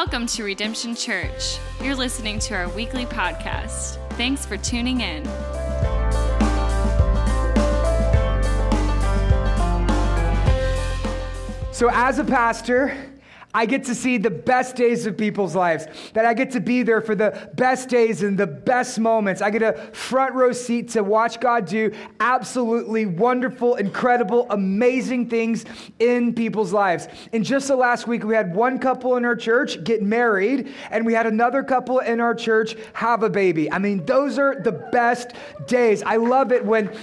Welcome to Redemption Church. You're listening to our weekly podcast. Thanks for tuning in. So, as a pastor, I get to see the best days of people's lives, that I get to be there for the best days and the best moments. I get a front row seat to watch God do absolutely wonderful, incredible, amazing things in people's lives. In just the last week, we had one couple in our church get married, and we had another couple in our church have a baby. I mean, those are the best days. I love it when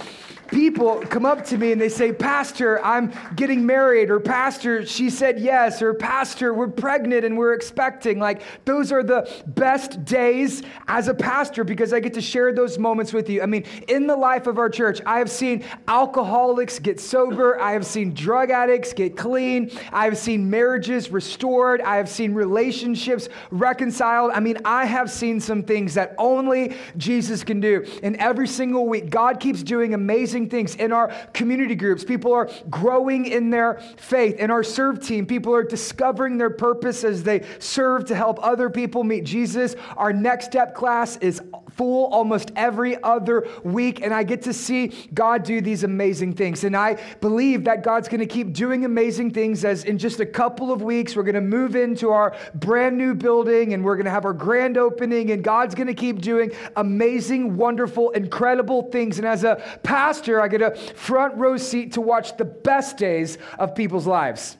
people come up to me and they say, Pastor, I'm getting married, or Pastor, she said yes, or Pastor, we're pregnant and we're expecting. Like, those are the best days as a pastor because I get to share those moments with you. I mean, in the life of our church, I have seen alcoholics get sober, I have seen drug addicts get clean, I have seen marriages restored, I have seen relationships reconciled. I mean, I have seen some things that only Jesus can do. And every single week, God keeps doing amazing amazing things in our community groups. People are growing in their faith. In our serve team, people are discovering their purpose as they serve to help other people meet Jesus. Our next step class is full almost every other week, and I get to see God do these amazing things. And I believe that God's going to keep doing amazing things as in just a couple of weeks, we're going to move into our brand new building and we're going to have our grand opening, and God's going to keep doing amazing, wonderful, incredible things. And as a pastor, I get a front row seat to watch the best days of people's lives.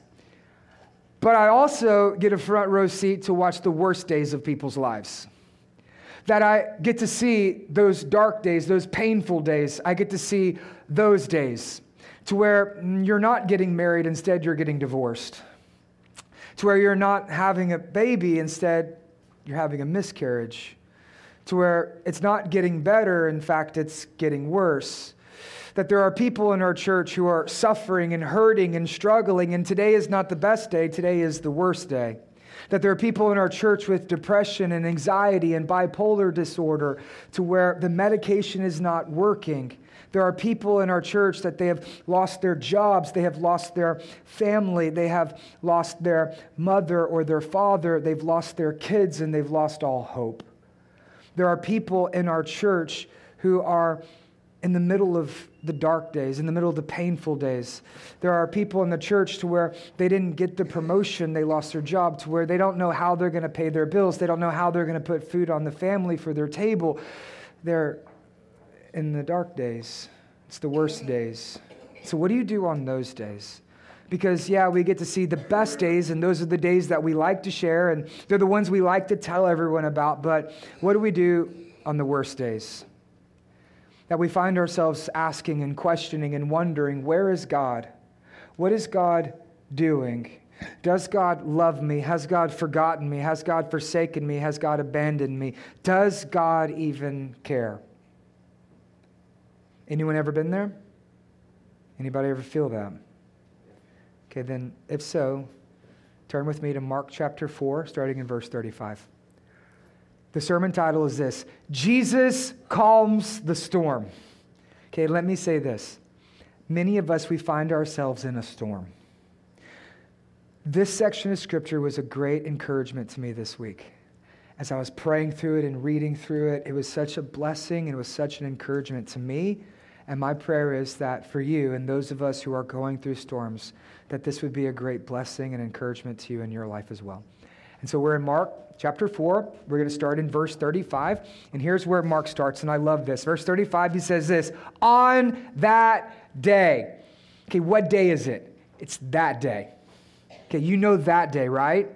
But I also get a front row seat to watch the worst days of people's lives. That I get to see those dark days, those painful days. I get to see those days to where you're not getting married, instead, you're getting divorced. To where you're not having a baby, instead, you're having a miscarriage. To where it's not getting better, in fact, it's getting worse that there are people in our church who are suffering and hurting and struggling, and today is not the best day, today is the worst day. That there are people in our church with depression and anxiety and bipolar disorder to where the medication is not working. There are people in our church that they have lost their jobs, they have lost their family, they have lost their mother or their father, they've lost their kids, and they've lost all hope. There are people in our church who are in the middle of the dark days, in the middle of the painful days. There are people in the church to where they didn't get the promotion, they lost their job, to where they don't know how they're going to pay their bills, they don't know how they're going to put food on the family for their table. They're in the dark days. It's the worst days. So, what do you do on those days? Because, yeah, we get to see the best days, and those are the days that we like to share, and they're the ones we like to tell everyone about. But what do we do on the worst days? That we find ourselves asking and questioning and wondering where is God? What is God doing? Does God love me? Has God forgotten me? Has God forsaken me? Has God abandoned me? Does God even care? Anyone ever been there? Anybody ever feel that? Okay, then if so, turn with me to Mark chapter 4, starting in verse 35. The sermon title is this Jesus calms the storm. Okay, let me say this. Many of us, we find ourselves in a storm. This section of scripture was a great encouragement to me this week. As I was praying through it and reading through it, it was such a blessing and it was such an encouragement to me. And my prayer is that for you and those of us who are going through storms, that this would be a great blessing and encouragement to you in your life as well. And so we're in Mark chapter 4. We're going to start in verse 35. And here's where Mark starts, and I love this. Verse 35, he says this On that day. Okay, what day is it? It's that day. Okay, you know that day, right?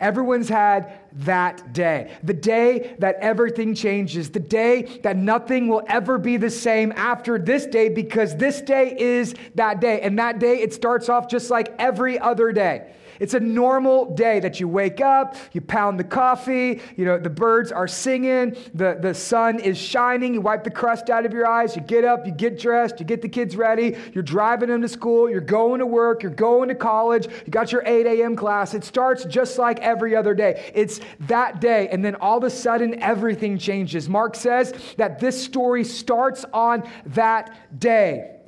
Everyone's had that day. The day that everything changes. The day that nothing will ever be the same after this day because this day is that day. And that day, it starts off just like every other day. It's a normal day that you wake up, you pound the coffee, you know, the birds are singing, the, the sun is shining, you wipe the crust out of your eyes, you get up, you get dressed, you get the kids ready, you're driving them to school, you're going to work, you're going to college, you got your 8 a.m. class. It starts just like every other day. It's that day, and then all of a sudden everything changes. Mark says that this story starts on that day.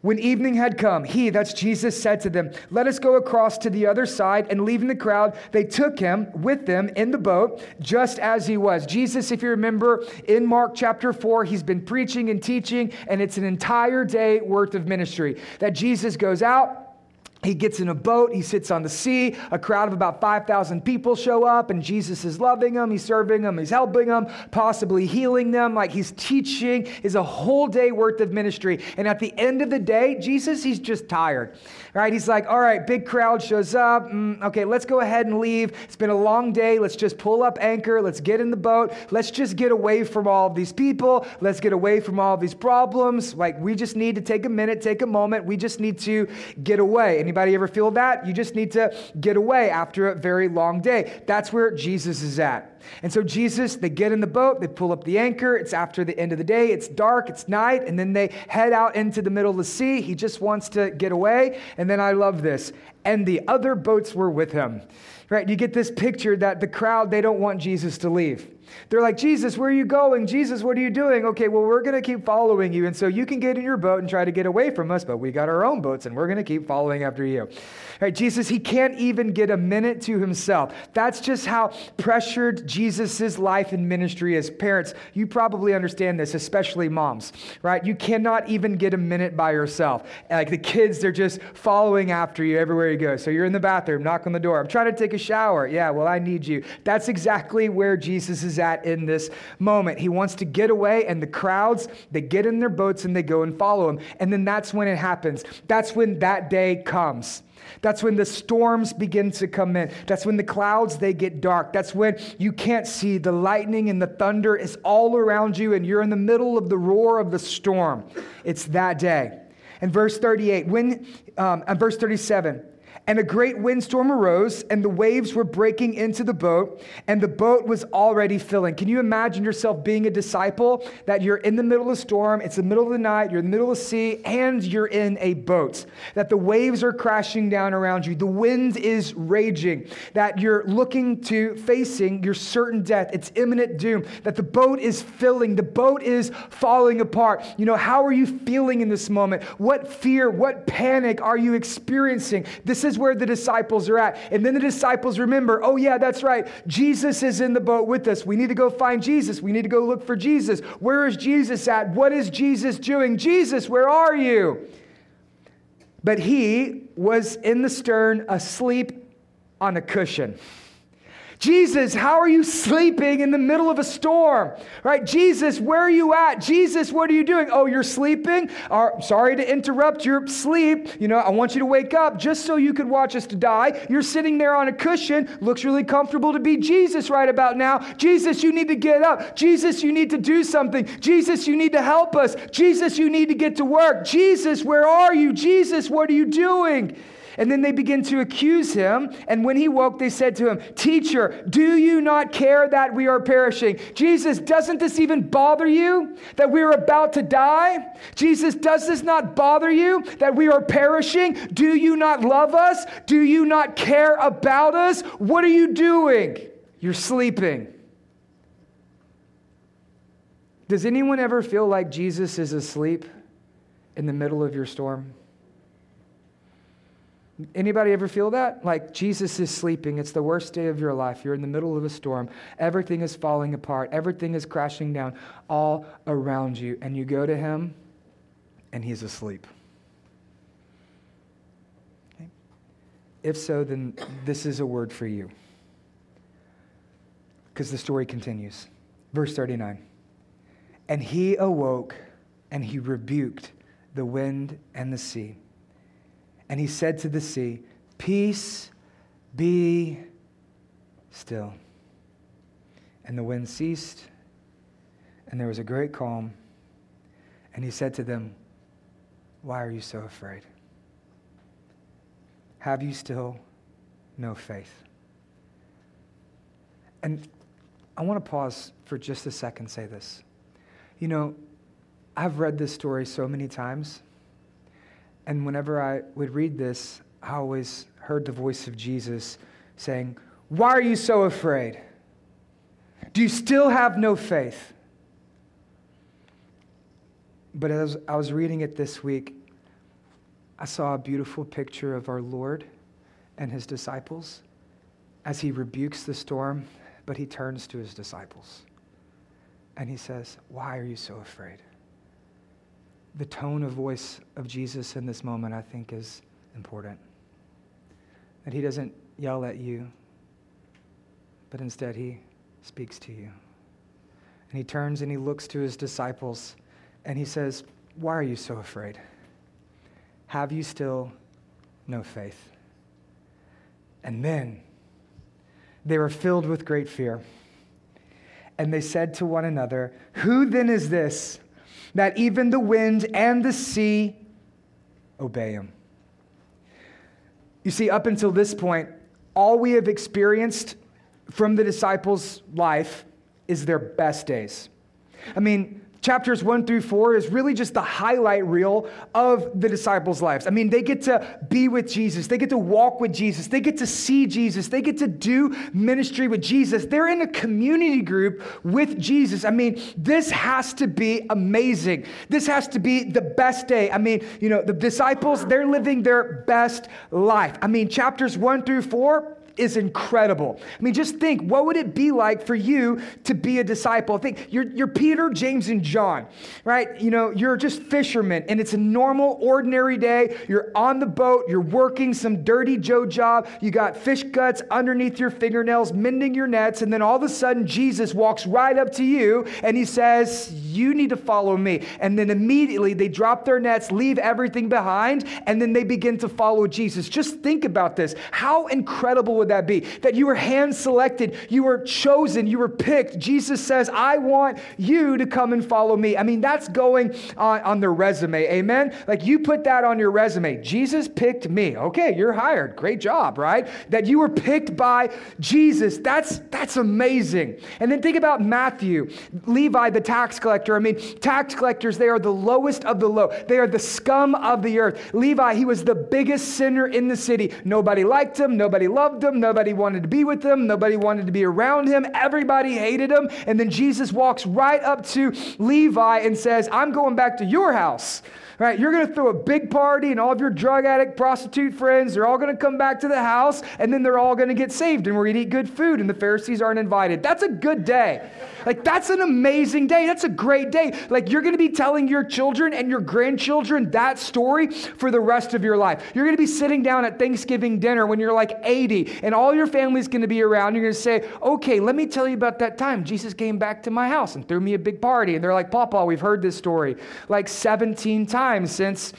When evening had come, he, that's Jesus, said to them, Let us go across to the other side. And leaving the crowd, they took him with them in the boat, just as he was. Jesus, if you remember, in Mark chapter 4, he's been preaching and teaching, and it's an entire day worth of ministry. That Jesus goes out, he gets in a boat, he sits on the sea. A crowd of about 5,000 people show up, and Jesus is loving them, he's serving them, he's helping them, possibly healing them. Like he's teaching, is a whole day worth of ministry. And at the end of the day, Jesus, he's just tired, right? He's like, all right, big crowd shows up. Mm, okay, let's go ahead and leave. It's been a long day. Let's just pull up anchor. Let's get in the boat. Let's just get away from all of these people. Let's get away from all of these problems. Like we just need to take a minute, take a moment. We just need to get away. Anybody ever feel that? You just need to get away after a very long day. That's where Jesus is at. And so Jesus, they get in the boat, they pull up the anchor. It's after the end of the day, it's dark, it's night, and then they head out into the middle of the sea. He just wants to get away. And then I love this. And the other boats were with him. Right? You get this picture that the crowd, they don't want Jesus to leave. They're like, Jesus, where are you going? Jesus, what are you doing? Okay, well, we're going to keep following you. And so you can get in your boat and try to get away from us, but we got our own boats and we're going to keep following after you. Right? Jesus, he can't even get a minute to himself. That's just how pressured Jesus' life and ministry is. Parents, you probably understand this, especially moms, right? You cannot even get a minute by yourself. Like the kids, they're just following after you everywhere you go. So you're in the bathroom, knock on the door. I'm trying to take a shower. Yeah, well, I need you. That's exactly where Jesus is at in this moment. He wants to get away, and the crowds, they get in their boats and they go and follow him. And then that's when it happens. That's when that day comes. That's when the storms begin to come in. That's when the clouds they get dark. That's when you can't see the lightning and the thunder is all around you and you're in the middle of the roar of the storm. It's that day. And verse 38, when um, and verse 37, and a great windstorm arose, and the waves were breaking into the boat, and the boat was already filling. Can you imagine yourself being a disciple that you're in the middle of a storm, it's the middle of the night, you're in the middle of the sea, and you're in a boat? That the waves are crashing down around you, the wind is raging, that you're looking to facing your certain death, it's imminent doom, that the boat is filling, the boat is falling apart. You know, how are you feeling in this moment? What fear, what panic are you experiencing? This is where the disciples are at. And then the disciples remember, oh, yeah, that's right. Jesus is in the boat with us. We need to go find Jesus. We need to go look for Jesus. Where is Jesus at? What is Jesus doing? Jesus, where are you? But he was in the stern, asleep on a cushion. Jesus, how are you sleeping in the middle of a storm? Right? Jesus, where are you at? Jesus, what are you doing? Oh, you're sleeping? Or, sorry to interrupt your sleep. You know, I want you to wake up just so you could watch us to die. You're sitting there on a cushion. Looks really comfortable to be Jesus right about now. Jesus, you need to get up. Jesus, you need to do something. Jesus, you need to help us. Jesus, you need to get to work. Jesus, where are you? Jesus, what are you doing? And then they begin to accuse him. And when he woke, they said to him, Teacher, do you not care that we are perishing? Jesus, doesn't this even bother you that we are about to die? Jesus, does this not bother you that we are perishing? Do you not love us? Do you not care about us? What are you doing? You're sleeping. Does anyone ever feel like Jesus is asleep in the middle of your storm? Anybody ever feel that? Like Jesus is sleeping. It's the worst day of your life. You're in the middle of a storm. Everything is falling apart. Everything is crashing down all around you. And you go to him, and he's asleep. Okay? If so, then this is a word for you. Because the story continues. Verse 39. And he awoke, and he rebuked the wind and the sea and he said to the sea, Peace, be still. And the wind ceased, and there was a great calm. And he said to them, Why are you so afraid? Have you still no faith? And I want to pause for just a second say this. You know, I've read this story so many times and whenever I would read this, I always heard the voice of Jesus saying, Why are you so afraid? Do you still have no faith? But as I was reading it this week, I saw a beautiful picture of our Lord and his disciples as he rebukes the storm, but he turns to his disciples and he says, Why are you so afraid? The tone of voice of Jesus in this moment, I think, is important. That he doesn't yell at you, but instead he speaks to you. And he turns and he looks to his disciples and he says, Why are you so afraid? Have you still no faith? And then they were filled with great fear. And they said to one another, Who then is this that even the wind and the sea obey him? You see, up until this point, all we have experienced from the disciples' life is their best days. I mean, chapters one through four is really just the highlight reel of the disciples' lives. I mean, they get to be with Jesus, they get to walk with Jesus, they get to see Jesus, they get to do ministry with Jesus. They're in a community group with Jesus. I mean, this has to be amazing. This has to be the best day. I mean, you know, the disciples, they're living their best life. I mean, chapters one through four, is incredible. I mean, just think what would it be like for you to be a disciple? Think you're, you're Peter, James, and John, right? You know, you're just fishermen, and it's a normal, ordinary day. You're on the boat, you're working some dirty Joe job, you got fish guts underneath your fingernails, mending your nets, and then all of a sudden, Jesus walks right up to you and he says, You need to follow me. And then immediately they drop their nets, leave everything behind, and then they begin to follow Jesus. Just think about this. How incredible would would that be? That you were hand selected, you were chosen, you were picked. Jesus says, I want you to come and follow me. I mean, that's going on, on the resume. Amen? Like you put that on your resume. Jesus picked me. Okay, you're hired. Great job, right? That you were picked by Jesus. That's that's amazing. And then think about Matthew, Levi, the tax collector. I mean, tax collectors, they are the lowest of the low. They are the scum of the earth. Levi, he was the biggest sinner in the city. Nobody liked him, nobody loved him, Nobody wanted to be with him. Nobody wanted to be around him. Everybody hated him. And then Jesus walks right up to Levi and says, I'm going back to your house right? You're going to throw a big party, and all of your drug addict, prostitute friends, they're all going to come back to the house, and then they're all going to get saved, and we're going to eat good food, and the Pharisees aren't invited. That's a good day. Like, that's an amazing day. That's a great day. Like, you're going to be telling your children and your grandchildren that story for the rest of your life. You're going to be sitting down at Thanksgiving dinner when you're like 80, and all your family's going to be around. You're going to say, Okay, let me tell you about that time Jesus came back to my house and threw me a big party. And they're like, Papa, we've heard this story like 17 times times since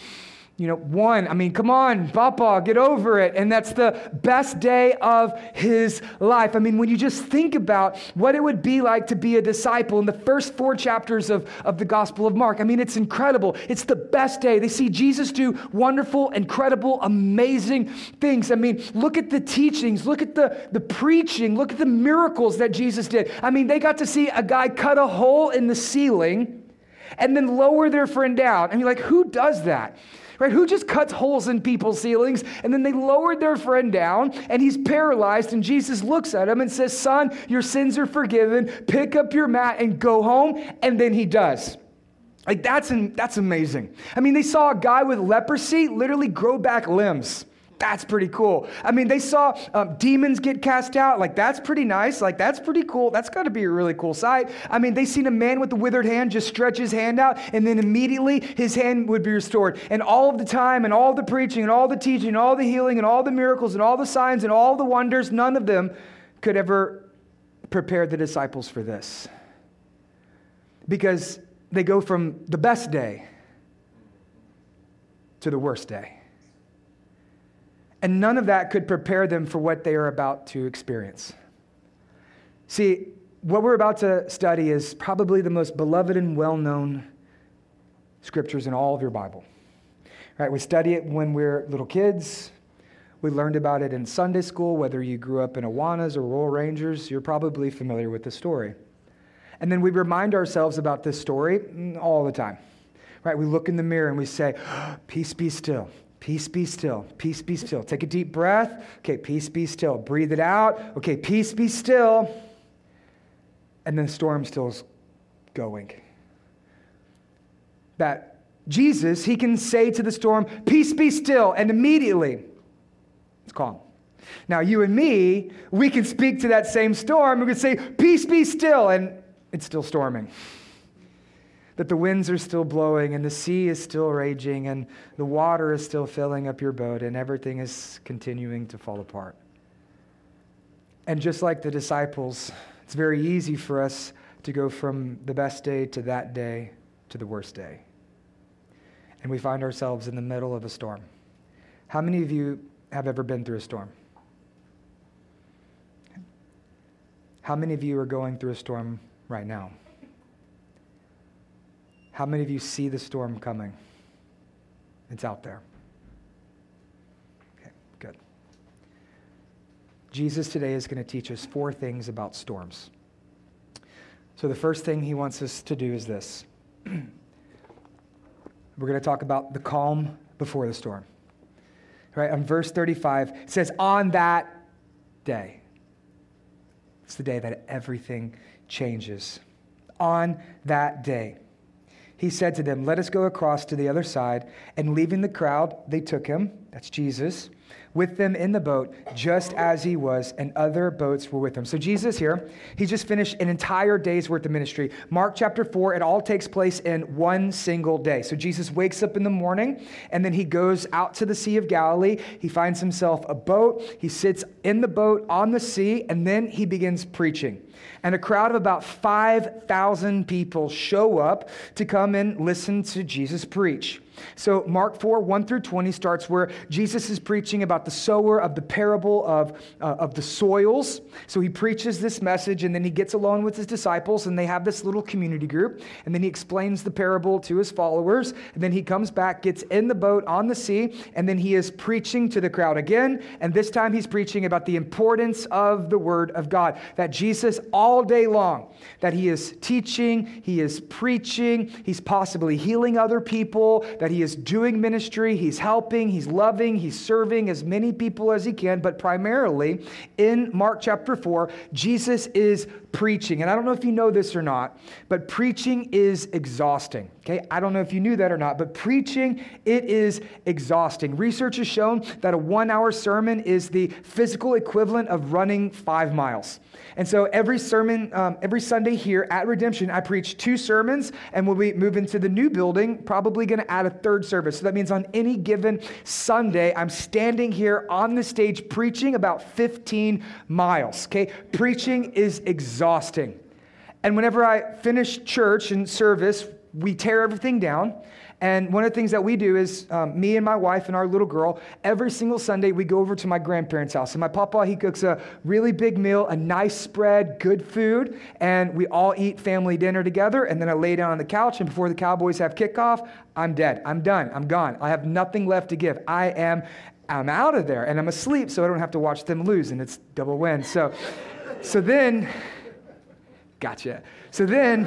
you know, one, I mean, come on, Papa, get over it. And that's the best day of his life. I mean, when you just think about what it would be like to be a disciple in the first four chapters of, of the Gospel of Mark, I mean, it's incredible. It's the best day. They see Jesus do wonderful, incredible, amazing things. I mean, look at the teachings, look at the, the preaching, look at the miracles that Jesus did. I mean, they got to see a guy cut a hole in the ceiling and then lower their friend down. I mean, like, who does that? Right? Who just cuts holes in people's ceilings and then they lowered their friend down and he's paralyzed and Jesus looks at him and says, Son, your sins are forgiven. Pick up your mat and go home. And then he does. Like that's, that's amazing. I mean, they saw a guy with leprosy literally grow back limbs. That's pretty cool. I mean, they saw um, demons get cast out. Like, that's pretty nice. Like, that's pretty cool. That's got to be a really cool sight. I mean, they seen a man with a withered hand just stretch his hand out, and then immediately his hand would be restored. And all of the time, and all the preaching, and all the teaching, and all the healing, and all the miracles, and all the signs, and all the wonders, none of them could ever prepare the disciples for this. Because they go from the best day to the worst day. And none of that could prepare them for what they are about to experience. See, what we're about to study is probably the most beloved and well known scriptures in all of your Bible. Right? We study it when we're little kids. We learned about it in Sunday school. Whether you grew up in Awanas or Royal Rangers, you're probably familiar with the story. And then we remind ourselves about this story all the time. Right? We look in the mirror and we say, Peace be still. Peace be still. Peace be still. Take a deep breath. Okay, peace be still. Breathe it out. Okay, peace be still. And then the storm still's going. That Jesus, he can say to the storm, Peace be still, and immediately it's calm. Now, you and me, we can speak to that same storm. We can say, Peace be still, and it's still storming. That the winds are still blowing, and the sea is still raging, and the water is still filling up your boat, and everything is continuing to fall apart. And just like the disciples, it's very easy for us to go from the best day to that day to the worst day. And we find ourselves in the middle of a storm. How many of you have ever been through a storm? How many of you are going through a storm right now? How many of you see the storm coming? It's out there. Okay, good. Jesus today is going to teach us four things about storms. So, the first thing he wants us to do is this we're going to talk about the calm before the storm. Right? On verse 35, it says, On that day. It's the day that everything changes. On that day. He said to them, Let us go across to the other side. And leaving the crowd, they took him, that's Jesus, with them in the boat, just as he was, and other boats were with him. So, Jesus here, he just finished an entire day's worth of ministry. Mark chapter 4, it all takes place in one single day. So, Jesus wakes up in the morning, and then he goes out to the Sea of Galilee. He finds himself a boat. He sits in the boat on the sea, and then he begins preaching and a crowd of about 5,000 people show up to come and listen to Jesus preach. So, Mark 4, 1 through 20 starts where Jesus is preaching about the sower of the parable of, uh, of the soils. So, he preaches this message and then he gets alone with his disciples and they have this little community group. And then he explains the parable to his followers. And then he comes back, gets in the boat on the sea, and then he is preaching to the crowd again. And this time he's preaching about the importance of the word of God. That Jesus, all day long, that he is teaching, he is preaching, he's possibly healing other people, that that he is doing ministry, he's helping, he's loving, he's serving as many people as he can, but primarily in Mark chapter 4, Jesus is preaching. And I don't know if you know this or not, but preaching is exhausting. Okay? I don't know if you knew that or not, but preaching, it is exhausting. Research has shown that a one hour sermon is the physical equivalent of running five miles. And so every sermon, um, every Sunday here at Redemption, I preach two sermons, and when we move into the new building, probably going to add a third service. So that means on any given Sunday, I'm standing here on the stage preaching about 15 miles. Okay? Preaching is exhausting. And whenever I finish church and service, we tear everything down and one of the things that we do is um, me and my wife and our little girl, every single Sunday, we go over to my grandparents' house. And my papa, he cooks a really big meal, a nice spread, good food, and we all eat family dinner together. And then I lay down on the couch, and before the Cowboys have kickoff, I'm dead. I'm done. I'm gone. I have nothing left to give. I am I'm out of there and I'm asleep so I don't have to watch them lose and it's double win. So so then gotcha. So then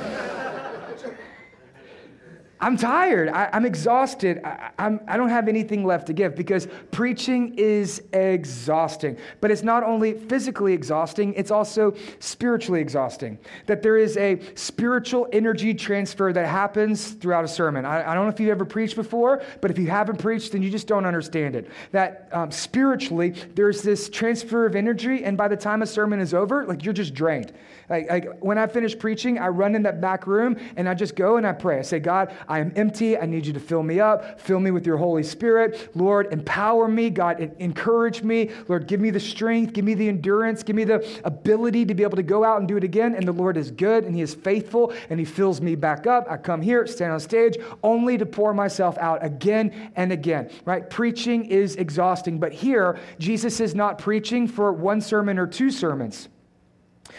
I'm tired. I, am exhausted. I, I'm, I don't have anything left to give because preaching is exhausting. But it's not only physically exhausting, it's also spiritually exhausting. That there is a spiritual energy transfer that happens throughout a sermon. I, I don't know if you've ever preached before, but if you haven't preached, then you just don't understand it. That um, spiritually, there's this transfer of energy, and by the time a sermon is over, like you're just drained. Like, like when I finish preaching, I run in that back room and I just go and I pray. I say, God, I am empty. I need you to fill me up. Fill me with your Holy Spirit. Lord, empower me. God, encourage me. Lord, give me the strength. Give me the endurance. Give me the ability to be able to go out and do it again. And the Lord is good and He is faithful and He fills me back up. I come here, stand on stage, only to pour myself out again and again, right? Preaching is exhausting. But here, Jesus is not preaching for one sermon or two sermons.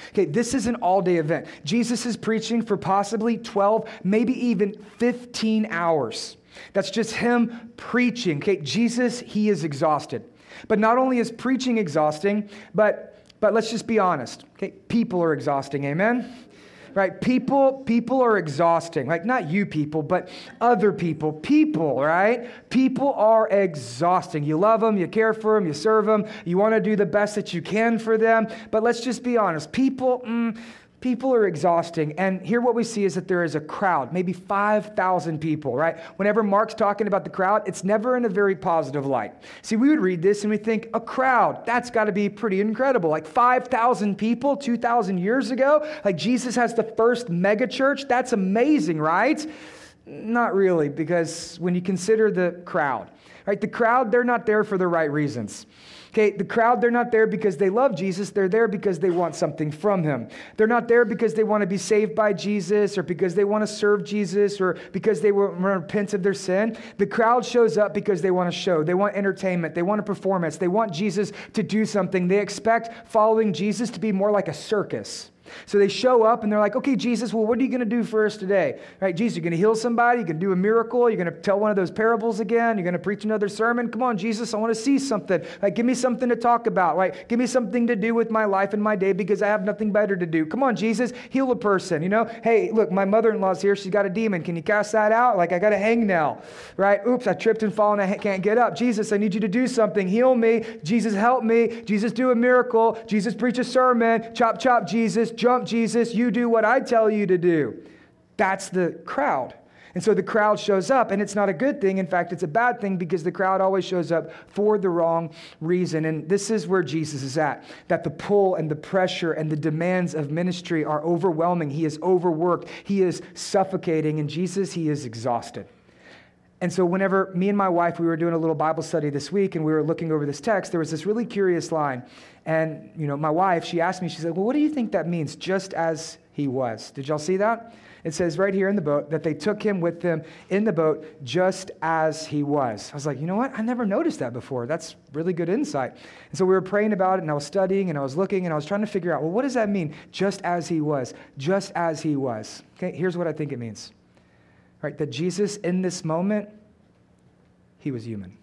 Okay, this is an all day event. Jesus is preaching for possibly 12, maybe even 15 hours. That's just him preaching. Okay, Jesus, he is exhausted. But not only is preaching exhausting, but but let's just be honest. Okay, people are exhausting. Amen right? People, people are exhausting. Like not you people, but other people. People, right? People are exhausting. You love them, you care for them, you serve them, you want to do the best that you can for them. But let's just be honest. People, mm, People are exhausting. And here what we see is that there is a crowd, maybe 5,000 people, right? Whenever Mark's talking about the crowd, it's never in a very positive light. See, we would read this and we think, a crowd, that's got to be pretty incredible. Like 5,000 people 2,000 years ago, like Jesus has the first mega church. That's amazing, right? Not really, because when you consider the crowd, right? The crowd, they're not there for the right reasons. Okay, the crowd, they're not there because they love Jesus. They're there because they want something from him. They're not there because they want to be saved by Jesus or because they want to serve Jesus or because they repent of their sin. The crowd shows up because they want to show. They want entertainment. They want a performance. They want Jesus to do something. They expect following Jesus to be more like a circus. So they show up and they're like, okay, Jesus, well, what are you going to do for us today? Right, Jesus, you're going to heal somebody, you're going to do a miracle, you're going to tell one of those parables again, you're going to preach another sermon. Come on, Jesus, I want to see something. Like, give me something to talk about. Right, give me something to do with my life and my day because I have nothing better to do. Come on, Jesus, heal a person. You know, hey, look, my mother in law's here, she's got a demon. Can you cast that out? Like, I got a hangnail. Right, oops, I tripped and fallen, I can't get up. Jesus, I need you to do something. Heal me. Jesus, help me. Jesus, do a miracle. Jesus, preach a sermon. Chop, chop, Jesus jump, Jesus, you do what I tell you to do. That's the crowd. And so the crowd shows up, and it's not a good thing. In fact, it's a bad thing because the crowd always shows up for the wrong reason. And this is where Jesus is at that the pull and the pressure and the demands of ministry are overwhelming. He is overworked, he is suffocating, and Jesus, he is exhausted. And so, whenever me and my wife, we were doing a little Bible study this week and we were looking over this text, there was this really curious line. And, you know, my wife, she asked me, she said, Well, what do you think that means, just as he was? Did y'all see that? It says right here in the boat that they took him with them in the boat just as he was. I was like, you know what? I never noticed that before. That's really good insight. And so we were praying about it and I was studying and I was looking and I was trying to figure out, well, what does that mean? Just as he was. Just as he was. Okay, here's what I think it means right? That Jesus, in this moment, he was human.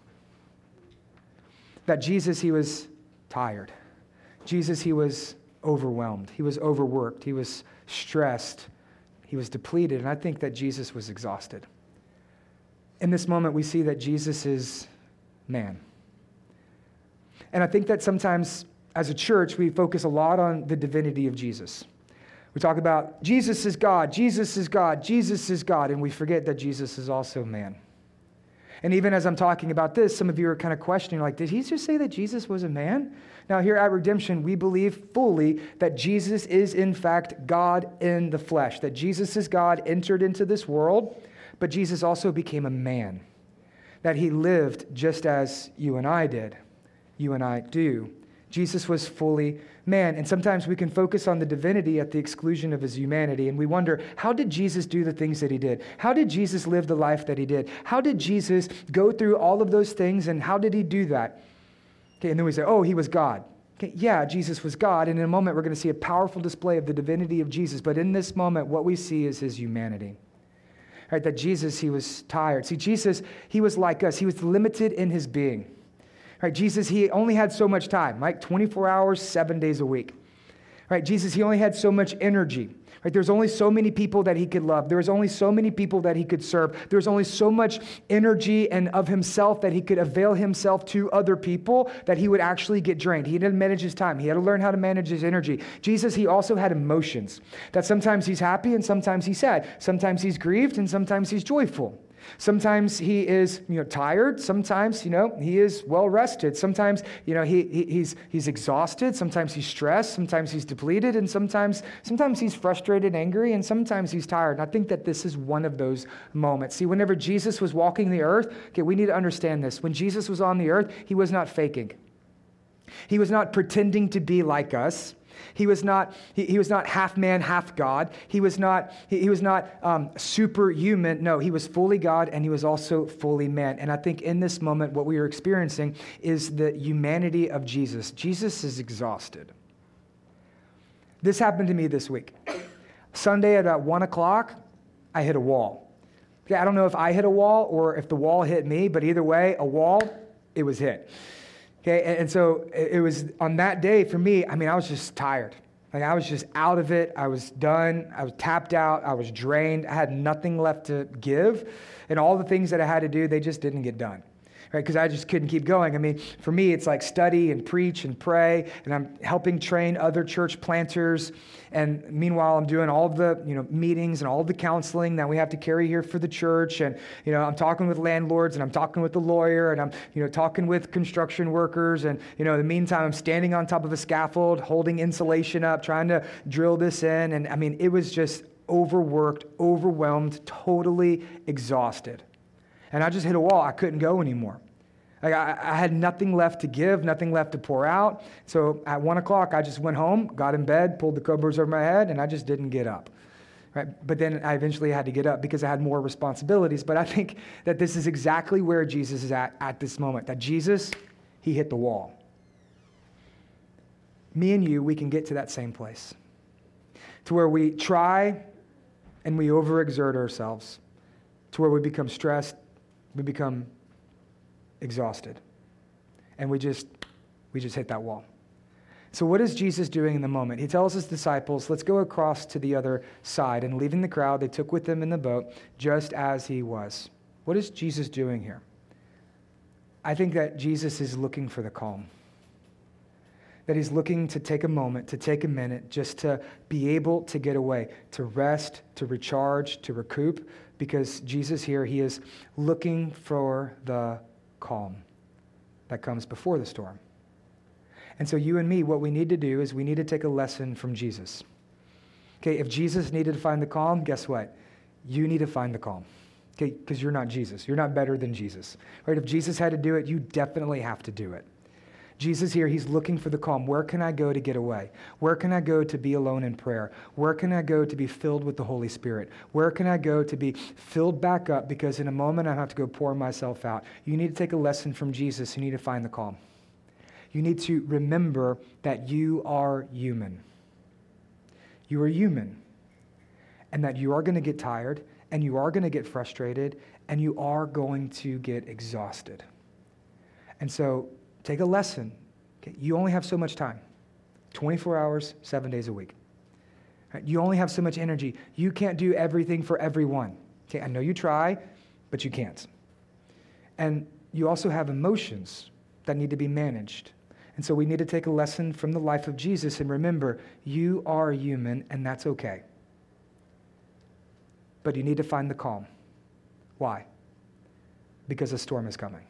That Jesus, he was tired. Jesus, he was overwhelmed. He was overworked. He was stressed. He was depleted. And I think that Jesus was exhausted. In this moment, we see that Jesus is man. And I think that sometimes as a church, we focus a lot on the divinity of Jesus. We talk about Jesus is God, Jesus is God, Jesus is God, and we forget that Jesus is also man. And even as I'm talking about this, some of you are kind of questioning, like, did he just say that Jesus was a man? Now, here at Redemption, we believe fully that Jesus is, in fact, God in the flesh, that Jesus is God, entered into this world, but Jesus also became a man, that he lived just as you and I did, you and I do. Jesus was fully man. And sometimes we can focus on the divinity at the exclusion of his humanity. And we wonder, how did Jesus do the things that he did? How did Jesus live the life that he did? How did Jesus go through all of those things and how did he do that? Okay, and then we say, oh, he was God. Okay, yeah, Jesus was God. And in a moment, we're going to see a powerful display of the divinity of Jesus. But in this moment, what we see is his humanity. Right, that Jesus, he was tired. See, Jesus, he was like us, he was limited in his being. Right, Jesus, he only had so much time, like 24 hours, seven days a week. Right, Jesus, he only had so much energy. Right, there's only so many people that he could love. There was only so many people that he could serve. There was only so much energy and of himself that he could avail himself to other people that he would actually get drained. He didn't manage his time. He had to learn how to manage his energy. Jesus, he also had emotions. That sometimes he's happy and sometimes he's sad. Sometimes he's grieved and sometimes he's joyful. Sometimes he is, you know, tired. Sometimes, you know, he is well rested. Sometimes, you know, he, he, he's, he's exhausted. Sometimes he's stressed. Sometimes he's depleted. And sometimes, sometimes he's frustrated, angry, and sometimes he's tired. And I think that this is one of those moments. See, whenever Jesus was walking the earth, okay, we need to understand this. When Jesus was on the earth, he was not faking. He was not pretending to be like us. He was not, he, he was not half man, half God. He was not, he, he was not um, superhuman. No, he was fully God and he was also fully man. And I think in this moment, what we are experiencing is the humanity of Jesus. Jesus is exhausted. This happened to me this week. Sunday at about one o'clock, I hit a wall. I don't know if I hit a wall or if the wall hit me, but either way, a wall, it was hit. Okay, and, so it was on that day for me, I mean, I was just tired. Like I was just out of it. I was done. I was tapped out. I was drained. I had nothing left to give. And all the things that I had to do, they just didn't get done. Right? Because I just couldn't keep going. I mean, for me, it's like study and preach and pray, and I'm helping train other church planters. And meanwhile, I'm doing all the you know meetings and all the counseling that we have to carry here for the church. And you know, I'm talking with landlords, and I'm talking with the lawyer, and I'm you know talking with construction workers. And you know, in the meantime, I'm standing on top of a scaffold, holding insulation up, trying to drill this in. And I mean, it was just overworked, overwhelmed, totally exhausted. And I just hit a wall. I couldn't go anymore. Like I, I, had nothing left to give, nothing left to pour out. So at one o'clock, I just went home, got in bed, pulled the covers over my head, and I just didn't get up. Right? But then I eventually had to get up because I had more responsibilities. But I think that this is exactly where Jesus is at at this moment. That Jesus, he hit the wall. Me and you, we can get to that same place. To where we try and we overexert ourselves. To where we become stressed, we become exhausted. And we just we just hit that wall. So what is Jesus doing in the moment? He tells his disciples, "Let's go across to the other side." And leaving the crowd, they took with them in the boat just as he was. What is Jesus doing here? I think that Jesus is looking for the calm. That he's looking to take a moment, to take a minute, just to be able to get away, to rest, to recharge, to recoup, because Jesus here, he is looking for the calm that comes before the storm. And so, you and me, what we need to do is we need to take a lesson from Jesus. Okay, if Jesus needed to find the calm, guess what? You need to find the calm. Okay, because you're not Jesus. You're not better than Jesus. Right? If Jesus had to do it, you definitely have to do it. Jesus here, he's looking for the calm. Where can I go to get away? Where can I go to be alone in prayer? Where can I go to be filled with the Holy Spirit? Where can I go to be filled back up? Because in a moment I have to go pour myself out. You need to take a lesson from Jesus. You need to find the calm. You need to remember that you are human. You are human. And that you are going to get tired, and you are going to get frustrated, and you are going to get exhausted. And so Take a lesson. Okay? You only have so much time 24 hours, seven days a week. Right? You only have so much energy. You can't do everything for everyone. Okay? I know you try, but you can't. And you also have emotions that need to be managed. And so we need to take a lesson from the life of Jesus and remember, you are human, and that's okay. But you need to find the calm. Why? Because a storm is coming.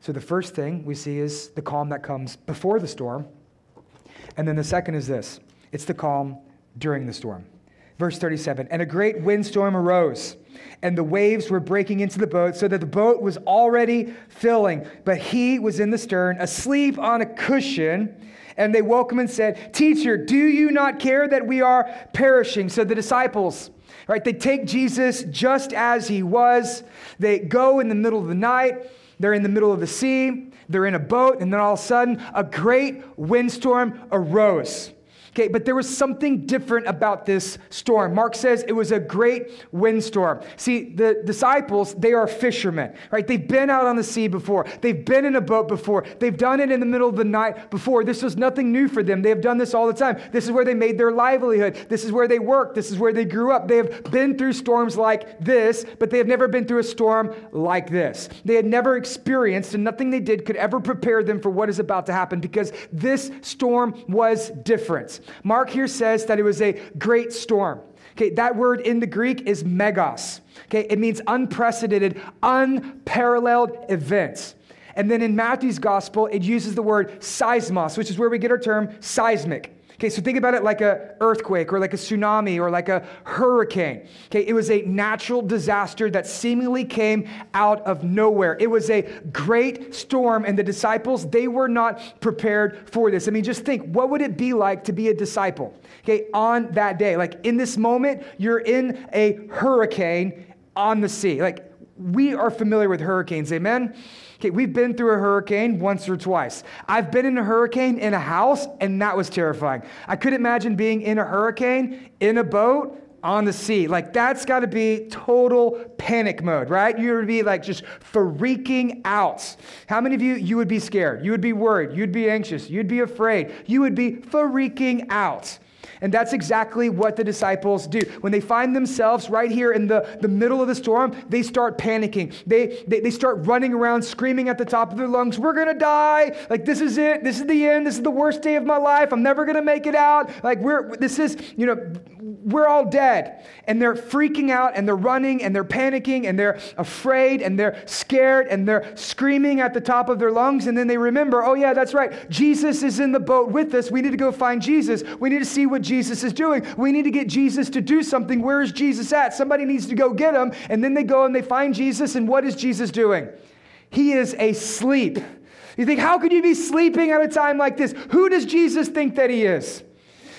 So the first thing we see is the calm that comes before the storm. And then the second is this it's the calm during the storm. Verse 37 And a great windstorm arose, and the waves were breaking into the boat, so that the boat was already filling. But he was in the stern, asleep on a cushion. And they woke him and said, Teacher, do you not care that we are perishing? So the disciples, right, they take Jesus just as he was. They go in the middle of the night they're in the middle of the sea, they're in a boat, and then all of a sudden, a great windstorm arose. Okay, but there was something different about this storm. Mark says it was a great windstorm. See, the disciples, they are fishermen, right? They've been out on the sea before. They've been in a boat before. They've done it in the middle of the night before. This was nothing new for them. They have done this all the time. This is where they made their livelihood. This is where they worked. This is where they grew up. They have been through storms like this, but they have never been through a storm like this. They had never experienced, and nothing they did could ever prepare them for what is about to happen because this storm was different. Mark here says that it was a great storm. Okay, that word in the Greek is megas. Okay, it means unprecedented, unparalleled events. And then in Matthew's gospel, it uses the word seismos, which is where we get our term seismic. Okay, so think about it like an earthquake or like a tsunami or like a hurricane. Okay, it was a natural disaster that seemingly came out of nowhere. It was a great storm, and the disciples, they were not prepared for this. I mean, just think what would it be like to be a disciple, okay, on that day? Like in this moment, you're in a hurricane on the sea. Like we are familiar with hurricanes, amen? Okay, we've been through a hurricane once or twice. I've been in a hurricane in a house, and that was terrifying. I could imagine being in a hurricane in a boat on the sea. Like that's got to be total panic mode, right? You would be like just freaking out. How many of you you would be scared? You would be worried, you'd be anxious, you'd be afraid. You would be freaking out. And that's exactly what the disciples do. When they find themselves right here in the, the middle of the storm, they start panicking. They, they, they start running around, screaming at the top of their lungs, We're going to die. Like, this is it. This is the end. This is the worst day of my life. I'm never going to make it out. Like, we're, this is, you know, we're all dead. And they're freaking out and they're running and they're panicking and they're afraid and they're scared and they're screaming at the top of their lungs. And then they remember, oh, yeah, that's right. Jesus is in the boat with us. We need to go find Jesus. We need to see what Jesus is doing. We need to get Jesus to do something. Where is Jesus at? Somebody needs to go get him. And then they go and they find Jesus. And what is Jesus doing? He is asleep. You think, how could you be sleeping at a time like this? Who does Jesus think that he is?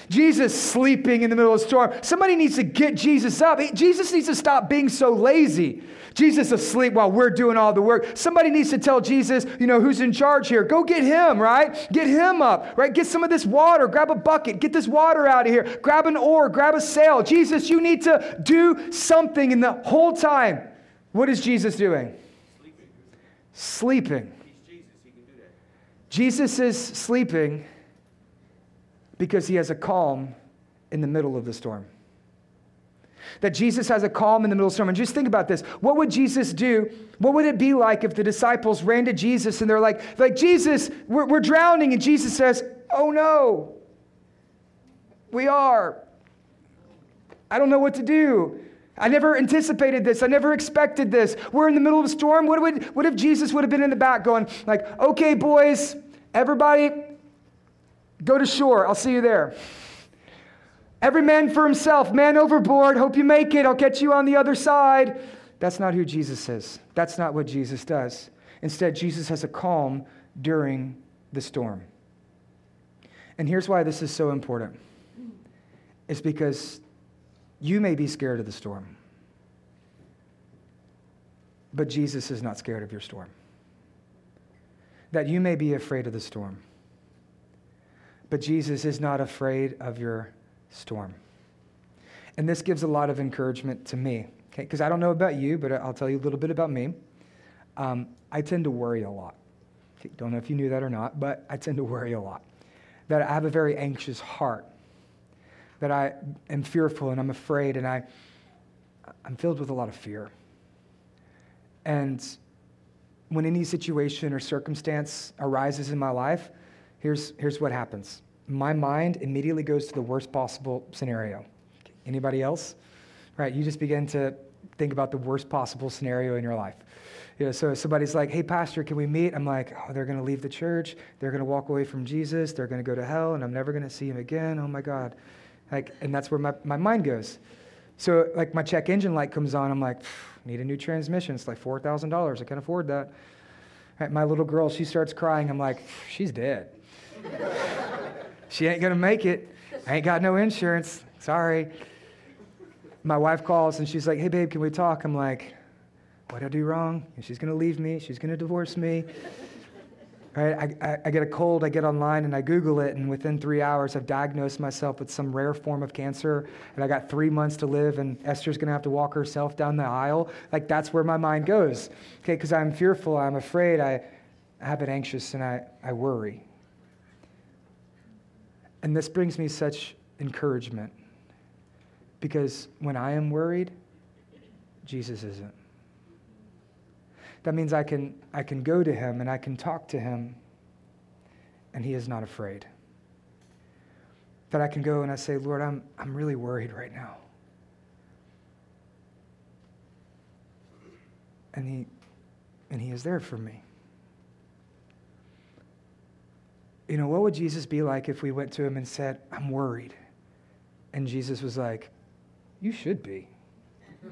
Jesus sleeping in the middle of a storm. Somebody needs to get Jesus up. Jesus needs to stop being so lazy. Jesus asleep while we're doing all the work. Somebody needs to tell Jesus, you know, who's in charge here. Go get him, right? Get him up, right? Get some of this water. Grab a bucket. Get this water out of here. Grab an oar. Grab a sail. Jesus, you need to do something. And the whole time, what is Jesus doing? Sleeping. sleeping. Jesus is sleeping because he has a calm in the middle of the storm. That Jesus has a calm in the middle of the storm. And just think about this. What would Jesus do? What would it be like if the disciples ran to Jesus and they're like, like Jesus, we're, we're drowning. And Jesus says, Oh no, we are. I don't know what to do. I never anticipated this. I never expected this. We're in the middle of a storm. What, would, what if Jesus would have been in the back going, like, okay, boys, everybody, Go to shore. I'll see you there. Every man for himself, man overboard. Hope you make it. I'll catch you on the other side. That's not who Jesus is. That's not what Jesus does. Instead, Jesus has a calm during the storm. And here's why this is so important it's because you may be scared of the storm, but Jesus is not scared of your storm. That you may be afraid of the storm but Jesus is not afraid of your storm. And this gives a lot of encouragement to me, okay? Because I don't know about you, but I'll tell you a little bit about me. Um, I tend to worry a lot. Okay, don't know if you knew that or not, but I tend to worry a lot. That I have a very anxious heart. That I am fearful and I'm afraid and I, I'm filled with a lot of fear. And when any situation or circumstance arises in my life, here's, here's what happens my mind immediately goes to the worst possible scenario. Anybody else? Right, you just begin to think about the worst possible scenario in your life. You know, so somebody's like, hey, pastor, can we meet? I'm like, oh, they're going to leave the church. They're going to walk away from Jesus. They're going to go to hell, and I'm never going to see him again. Oh, my God. Like, and that's where my, my mind goes. So, like, my check engine light comes on. I'm like, need a new transmission. It's like $4,000. I can't afford that. Right, my little girl, she starts crying. I'm like, she's dead she ain't going to make it. I ain't got no insurance. Sorry. My wife calls and she's like, hey, babe, can we talk? I'm like, what did I do wrong? And she's going to leave me. She's going to divorce me. Right? I, I, I, get a cold, I get online and I Google it, and within three hours, I've diagnosed myself with some rare form of cancer, and I got three months to live, and Esther's gonna have to walk herself down the aisle. Like, that's where my mind goes, okay? Because I'm fearful, I'm afraid, I, I have it anxious, and I, I worry. And this brings me such encouragement because when I am worried, Jesus isn't. That means I can, I can go to him and I can talk to him, and he is not afraid. That I can go and I say, Lord, I'm, I'm really worried right now. And he, and he is there for me. You know, what would Jesus be like if we went to him and said, I'm worried? And Jesus was like, You should be.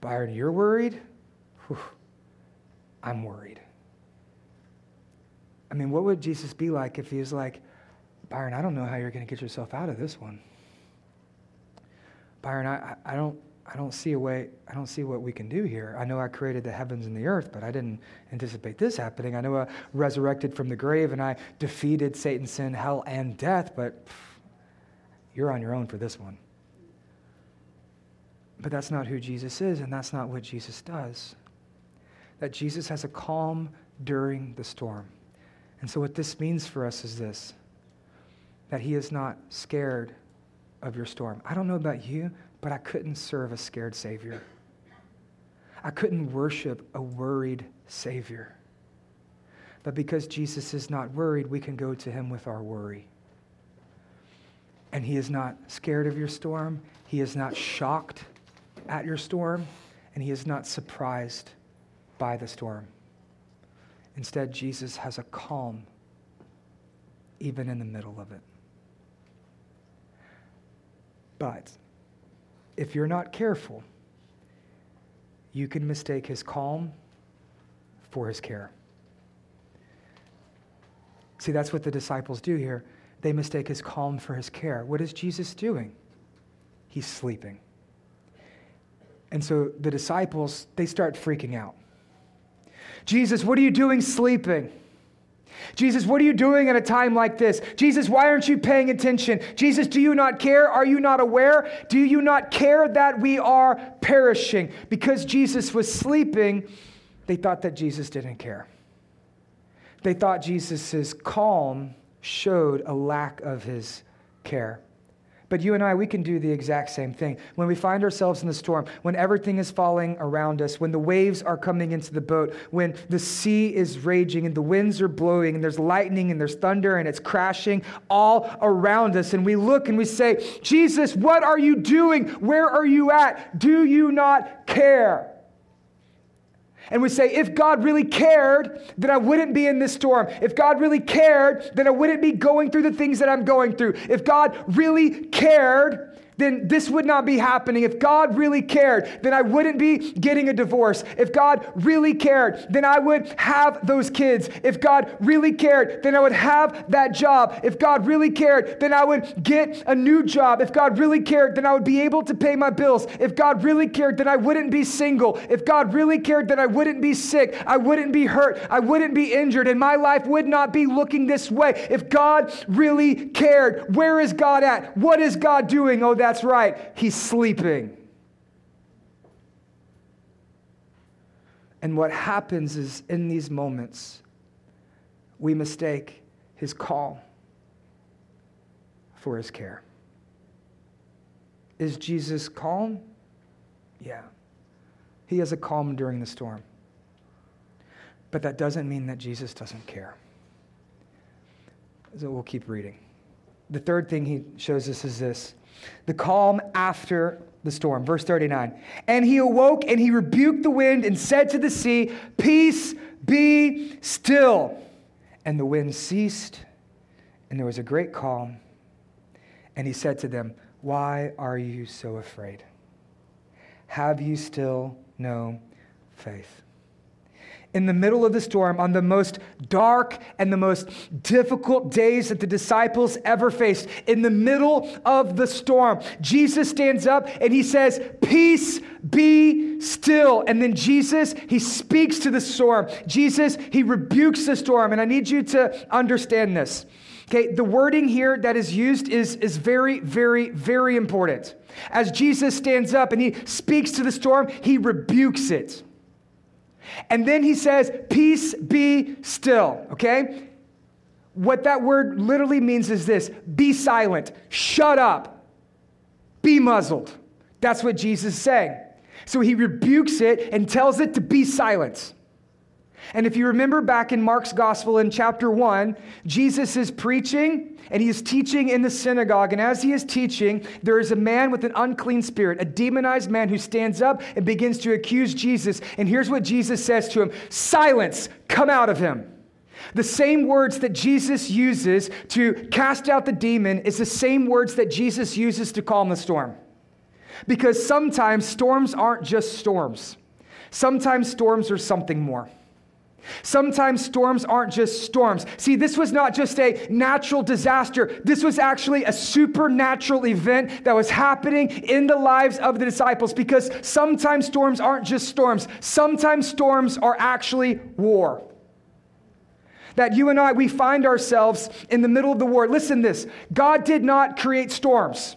Byron, you're worried? Whew, I'm worried. I mean, what would Jesus be like if he was like, Byron, I don't know how you're going to get yourself out of this one. Byron, I, I, don't, I don't see a way, I don't see what we can do here. I know I created the heavens and the earth, but I didn't anticipate this happening. I know I resurrected from the grave and I defeated Satan, sin, hell, and death, but pff, you're on your own for this one. But that's not who Jesus is, and that's not what Jesus does. That Jesus has a calm during the storm. And so, what this means for us is this that He is not scared of your storm. I don't know about you, but I couldn't serve a scared Savior. I couldn't worship a worried Savior. But because Jesus is not worried, we can go to Him with our worry. And He is not scared of your storm, He is not shocked at your storm, and He is not surprised by the storm. Instead, Jesus has a calm even in the middle of it. But if you're not careful, you can mistake his calm for his care. See, that's what the disciples do here. They mistake his calm for his care. What is Jesus doing? He's sleeping. And so the disciples, they start freaking out. Jesus, what are you doing sleeping? Jesus, what are you doing at a time like this? Jesus, why aren't you paying attention? Jesus, do you not care? Are you not aware? Do you not care that we are perishing? Because Jesus was sleeping, they thought that Jesus didn't care. They thought Jesus' calm showed a lack of his care. But you and I, we can do the exact same thing. When we find ourselves in the storm, when everything is falling around us, when the waves are coming into the boat, when the sea is raging and the winds are blowing and there's lightning and there's thunder and it's crashing all around us, and we look and we say, Jesus, what are you doing? Where are you at? Do you not care? And we say, if God really cared, then I wouldn't be in this storm. If God really cared, then I wouldn't be going through the things that I'm going through. If God really cared, then this would not be happening. If God really cared, then I wouldn't be getting a divorce. If God really cared, then I would have those kids. If God really cared, then I would have that job. If God really cared, then I would get a new job. If God really cared, then I would be able to pay my bills. If God really cared, then I wouldn't be single. If God really cared, then I wouldn't be sick. I wouldn't be hurt. I wouldn't be injured. And my life would not be looking this way. If God really cared, where is God at? What is God doing? Oh, that that's right, he's sleeping. And what happens is in these moments, we mistake his call for his care. Is Jesus calm? Yeah. He has a calm during the storm. But that doesn't mean that Jesus doesn't care. So we'll keep reading. The third thing he shows us is this the calm after the storm. Verse 39. And he awoke and he rebuked the wind and said to the sea, Peace, be still. And the wind ceased, and there was a great calm. And he said to them, Why are you so afraid? Have you still no faith? In the middle of the storm, on the most dark and the most difficult days that the disciples ever faced, in the middle of the storm, Jesus stands up and he says, Peace be still. And then Jesus, he speaks to the storm. Jesus, he rebukes the storm. And I need you to understand this. Okay, the wording here that is used is, is very, very, very important. As Jesus stands up and he speaks to the storm, he rebukes it. And then he says, Peace be still, okay? What that word literally means is this be silent, shut up, be muzzled. That's what Jesus is saying. So he rebukes it and tells it to be silent. And if you remember back in Mark's gospel in chapter 1, Jesus is preaching and he is teaching in the synagogue. And as he is teaching, there is a man with an unclean spirit, a demonized man who stands up and begins to accuse Jesus. And here's what Jesus says to him Silence, come out of him. The same words that Jesus uses to cast out the demon is the same words that Jesus uses to calm the storm. Because sometimes storms aren't just storms, sometimes storms are something more. Sometimes storms aren't just storms. See, this was not just a natural disaster. This was actually a supernatural event that was happening in the lives of the disciples because sometimes storms aren't just storms. Sometimes storms are actually war. That you and I, we find ourselves in the middle of the war. Listen this God did not create storms.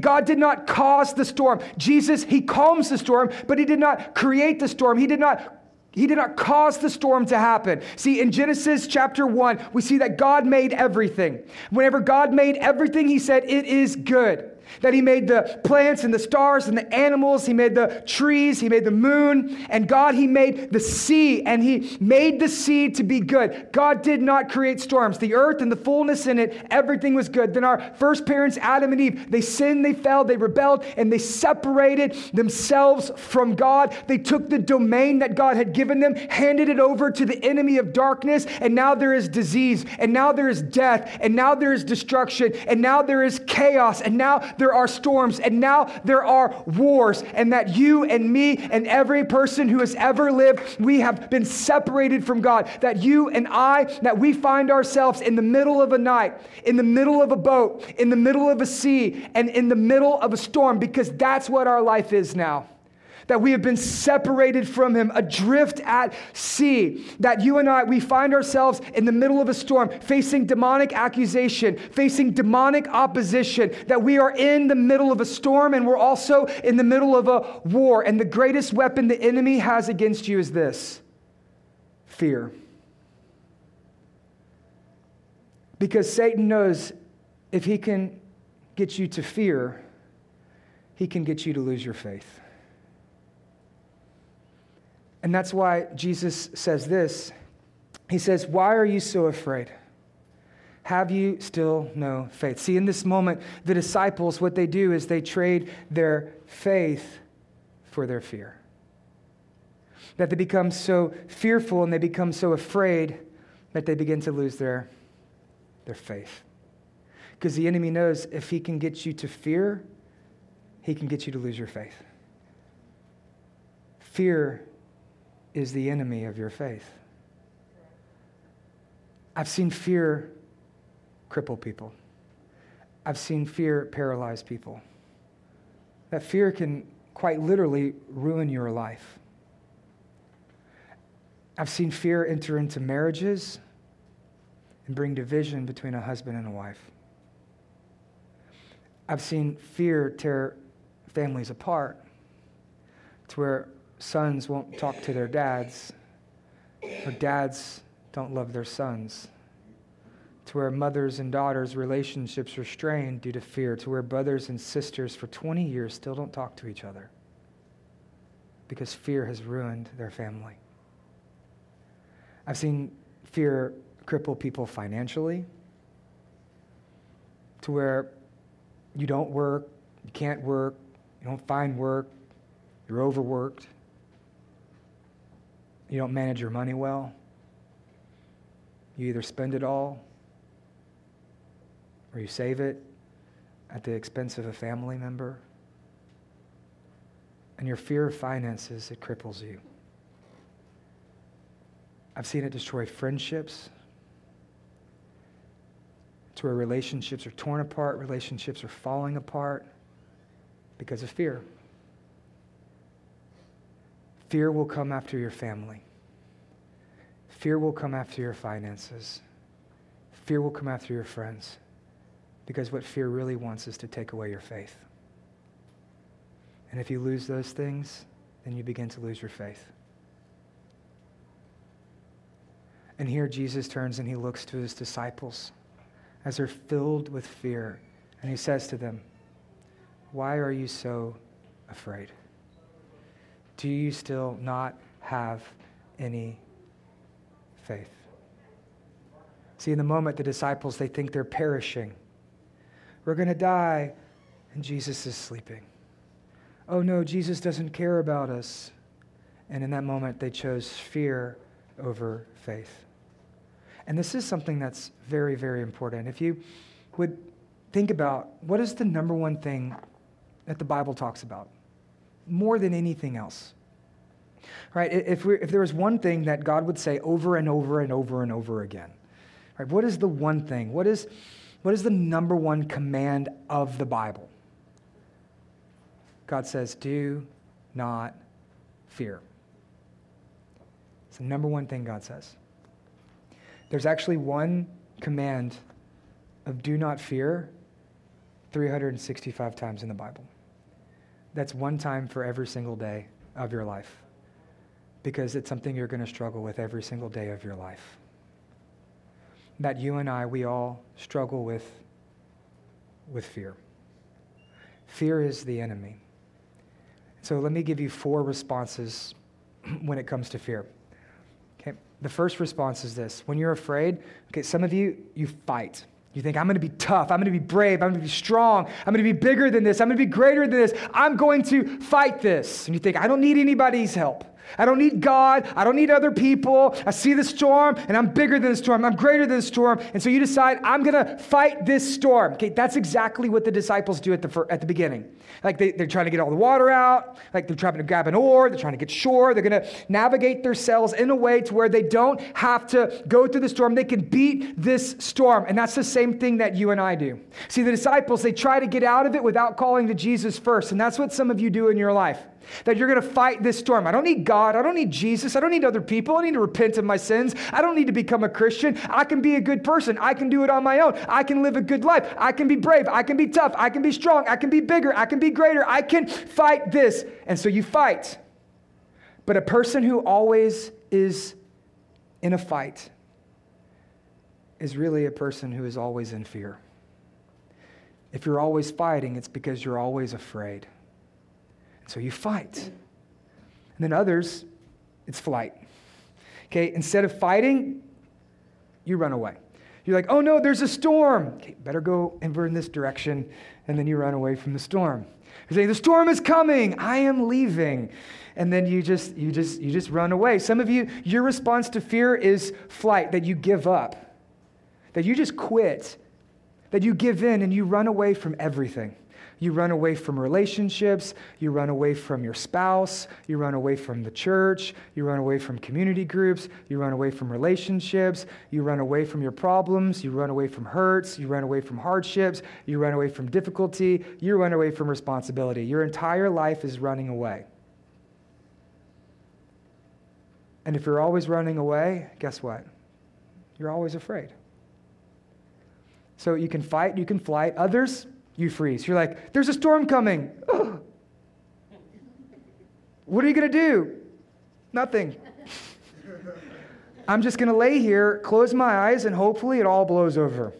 God did not cause the storm. Jesus, He calms the storm, but He did not create the storm. He did not he did not cause the storm to happen. See, in Genesis chapter 1, we see that God made everything. Whenever God made everything, he said, It is good. That he made the plants and the stars and the animals, he made the trees, he made the moon, and God, he made the sea, and he made the sea to be good. God did not create storms. The earth and the fullness in it, everything was good. Then our first parents, Adam and Eve, they sinned, they fell, they rebelled, and they separated themselves from God. They took the domain that God had given them, handed it over to the enemy of darkness, and now there is disease, and now there is death, and now there is destruction, and now there is chaos, and now there are storms, and now there are wars, and that you and me and every person who has ever lived, we have been separated from God. That you and I, that we find ourselves in the middle of a night, in the middle of a boat, in the middle of a sea, and in the middle of a storm, because that's what our life is now that we have been separated from him, adrift at sea, that you and I, we find ourselves in the middle of a storm, facing demonic accusation, facing demonic opposition, that we are in the middle of a storm and we're also in the middle of a war. And the greatest weapon the enemy has against you is this fear. Because Satan knows if he can get you to fear, he can get you to lose your faith. And that's why Jesus says this. He says, Why are you so afraid? Have you still no faith? See, in this moment, the disciples, what they do is they trade their faith for their fear. That they become so fearful and they become so afraid that they begin to lose their, their faith. Because the enemy knows if he can get you to fear, he can get you to lose your faith. Fear is the enemy of your faith. I've seen fear cripple people. I've seen fear paralyze people. That fear can quite literally ruin your life. I've seen fear enter into marriages and bring division between a husband and a wife. I've seen fear tear families apart to where sons won't talk to their dads, or dads don't love their sons, to where mothers and daughters' relationships are strained due to fear, to where brothers and sisters for 20 years still don't talk to each other because fear has ruined their family. I've seen fear cripple people financially to where you don't work, you can't work, you don't find work, you're overworked you don't manage your money well, you either spend it all or you save it at the expense of a family member. And your fear of finances, it cripples you. I've seen it destroy friendships It's where relationships are torn apart, relationships are falling apart because of fear. Fear will come after your family. Fear will come after your finances. Fear will come after your friends. Because what fear really wants is to take away your faith. And if you lose those things, then you begin to lose your faith. And here Jesus turns and he looks to his disciples as they're filled with fear. And he says to them, Why are you so afraid? Do you still not have any faith? See, in the moment, the disciples, they think they're perishing. We're going to die, and Jesus is sleeping. Oh no, Jesus doesn't care about us. And in that moment, they chose fear over faith. And this is something that's very, very important. If you would think about what is the number one thing that the Bible talks about? More than anything else. Right? If, we, if there was one thing that God would say over and over and over and over again, right? What is the one thing? What is, what is the number one command of the Bible? God says, do not fear. It's the number one thing God says. There's actually one command of do not fear 365 times in the Bible. That's one time for every single day of your life. because it's something you're going to struggle with every single day of your life. That you and I, we all struggle with, with fear. Fear is the enemy. So let me give you four responses when it comes to fear. Okay, the first response is this when you're afraid, okay, some of you, you fight. You think, I'm going to be tough. I'm going to be brave. I'm going to be strong. I'm going to be bigger than this. I'm going to be greater than this. I'm going to fight this. And you think, I don't need anybody's help. I don't need God. I don't need other people. I see the storm and I'm bigger than the storm. I'm greater than the storm. And so you decide, I'm going to fight this storm. Okay, that's exactly what the disciples do at the, at the beginning. Like they, they're trying to get all the water out. Like they're trying to grab an oar. They're trying to get shore. They're going to navigate themselves in a way to where they don't have to go through the storm. They can beat this storm. And that's the same thing that you and I do. See, the disciples, they try to get out of it without calling to Jesus first. And that's what some of you do in your life that you're going to fight this storm. I don't need God. I don't need Jesus. I don't need other people. I need to repent of my sins. I don't need to become a Christian. I can be a good person. I can do it on my own. I can live a good life. I can be brave. I can be tough. I can be strong. I can be bigger. I can be greater. I can fight this. And so you fight. But a person who always is in a fight is really a person who is always in fear. If you're always fighting, it's because you're always afraid. So you fight. And then others, it's flight. Okay, instead of fighting, you run away. You're like, oh no, there's a storm. Okay, better go over in this direction. And then you run away from the storm. You say, the storm is coming. I am leaving. And then you just, you just, you just run away. Some of you, your response to fear is flight, that you give up, that you just quit, that you give in and you run away from everything. You run away from relationships. You run away from your spouse. You run away from the church. You run away from community groups. You run away from relationships. You run away from your problems. You run away from hurts. You run away from hardships. You run away from difficulty. You run away from responsibility. Your entire life is running away. And if you're always running away, guess what? You're always afraid. So you can fight, you can flight. Others, you freeze. You're like, there's a storm coming. What are you going to do? Nothing. I'm just going to lay here, close my eyes, and hopefully it all blows over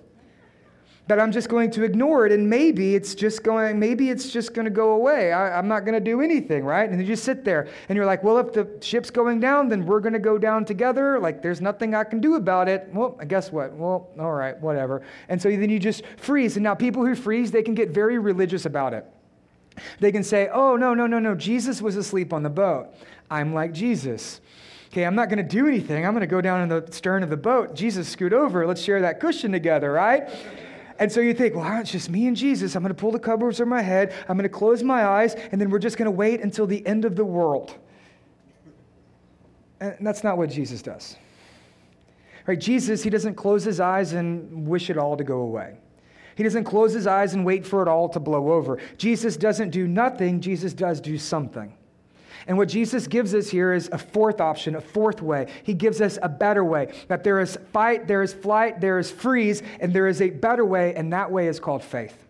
that I'm just going to ignore it and maybe it's just going, maybe it's just going to go away. I, am not going to do anything, right? And you just sit there and you're like, well, if the ship's going down, then we're going to go down together. Like, there's nothing I can do about it. Well, I guess what? Well, all right, whatever. And so then you just freeze. And now people who freeze, they can get very religious about it. They can say, oh, no, no, no, no, Jesus was asleep on the boat. I'm like Jesus. Okay, I'm not going to do anything. I'm going to go down in the stern of the boat. Jesus, scoot over. Let's share that cushion together, right? And so you think, well, it's just me and Jesus. I'm going to pull the covers over my head. I'm going to close my eyes, and then we're just going to wait until the end of the world. And that's not what Jesus does. Right? Jesus, he doesn't close his eyes and wish it all to go away. He doesn't close his eyes and wait for it all to blow over. Jesus doesn't do nothing, Jesus does do something. And what Jesus gives us here is a fourth option, a fourth way. He gives us a better way. That there is fight, there is flight, there is freeze, and there is a better way, and that way is called faith.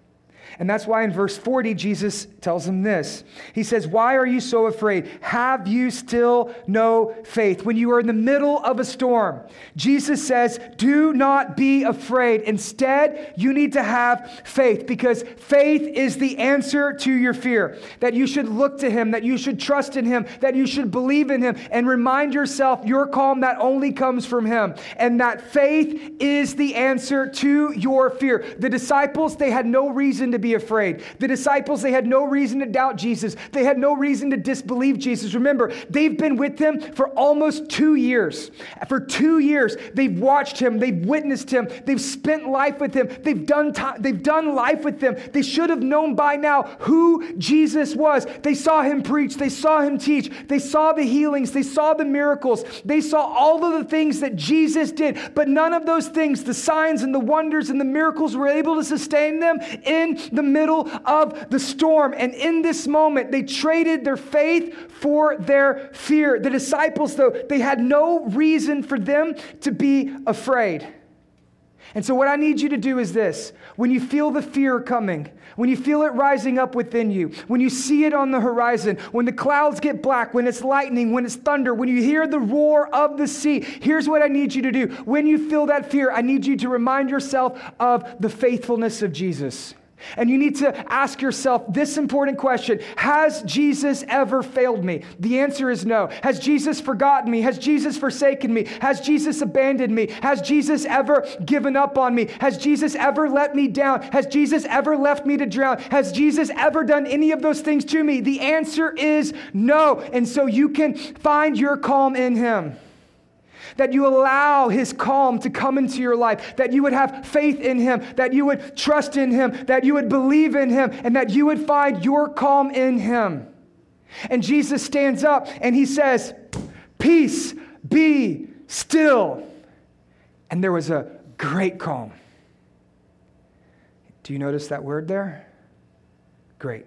And that's why in verse 40, Jesus tells him this. He says, Why are you so afraid? Have you still no faith? When you are in the middle of a storm, Jesus says, Do not be afraid. Instead, you need to have faith because faith is the answer to your fear. That you should look to Him, that you should trust in Him, that you should believe in Him, and remind yourself your calm that only comes from Him. And that faith is the answer to your fear. The disciples, they had no reason to be afraid. The disciples, they had no reason to doubt Jesus. They had no reason to disbelieve Jesus. Remember, they've been with him for almost two years. For two years, they've watched him, they've witnessed him, they've spent life with him, they've done, time, they've done life with him. They should have known by now who Jesus was. They saw him preach, they saw him teach, they saw the healings, they saw the miracles, they saw all of the things that Jesus did. But none of those things, the signs and the wonders and the miracles, were able to sustain them in the middle of the storm. And in this moment, they traded their faith for their fear. The disciples, though, they had no reason for them to be afraid. And so, what I need you to do is this when you feel the fear coming, when you feel it rising up within you, when you see it on the horizon, when the clouds get black, when it's lightning, when it's thunder, when you hear the roar of the sea, here's what I need you to do. When you feel that fear, I need you to remind yourself of the faithfulness of Jesus. And you need to ask yourself this important question Has Jesus ever failed me? The answer is no. Has Jesus forgotten me? Has Jesus forsaken me? Has Jesus abandoned me? Has Jesus ever given up on me? Has Jesus ever let me down? Has Jesus ever left me to drown? Has Jesus ever done any of those things to me? The answer is no. And so you can find your calm in Him that you allow his calm to come into your life, that you would have faith in him, that you would trust in him, that you would believe in him, and that you would find your calm in him. And Jesus stands up and he says, Peace, be still. And there was a great calm. Do you notice that word there? Great.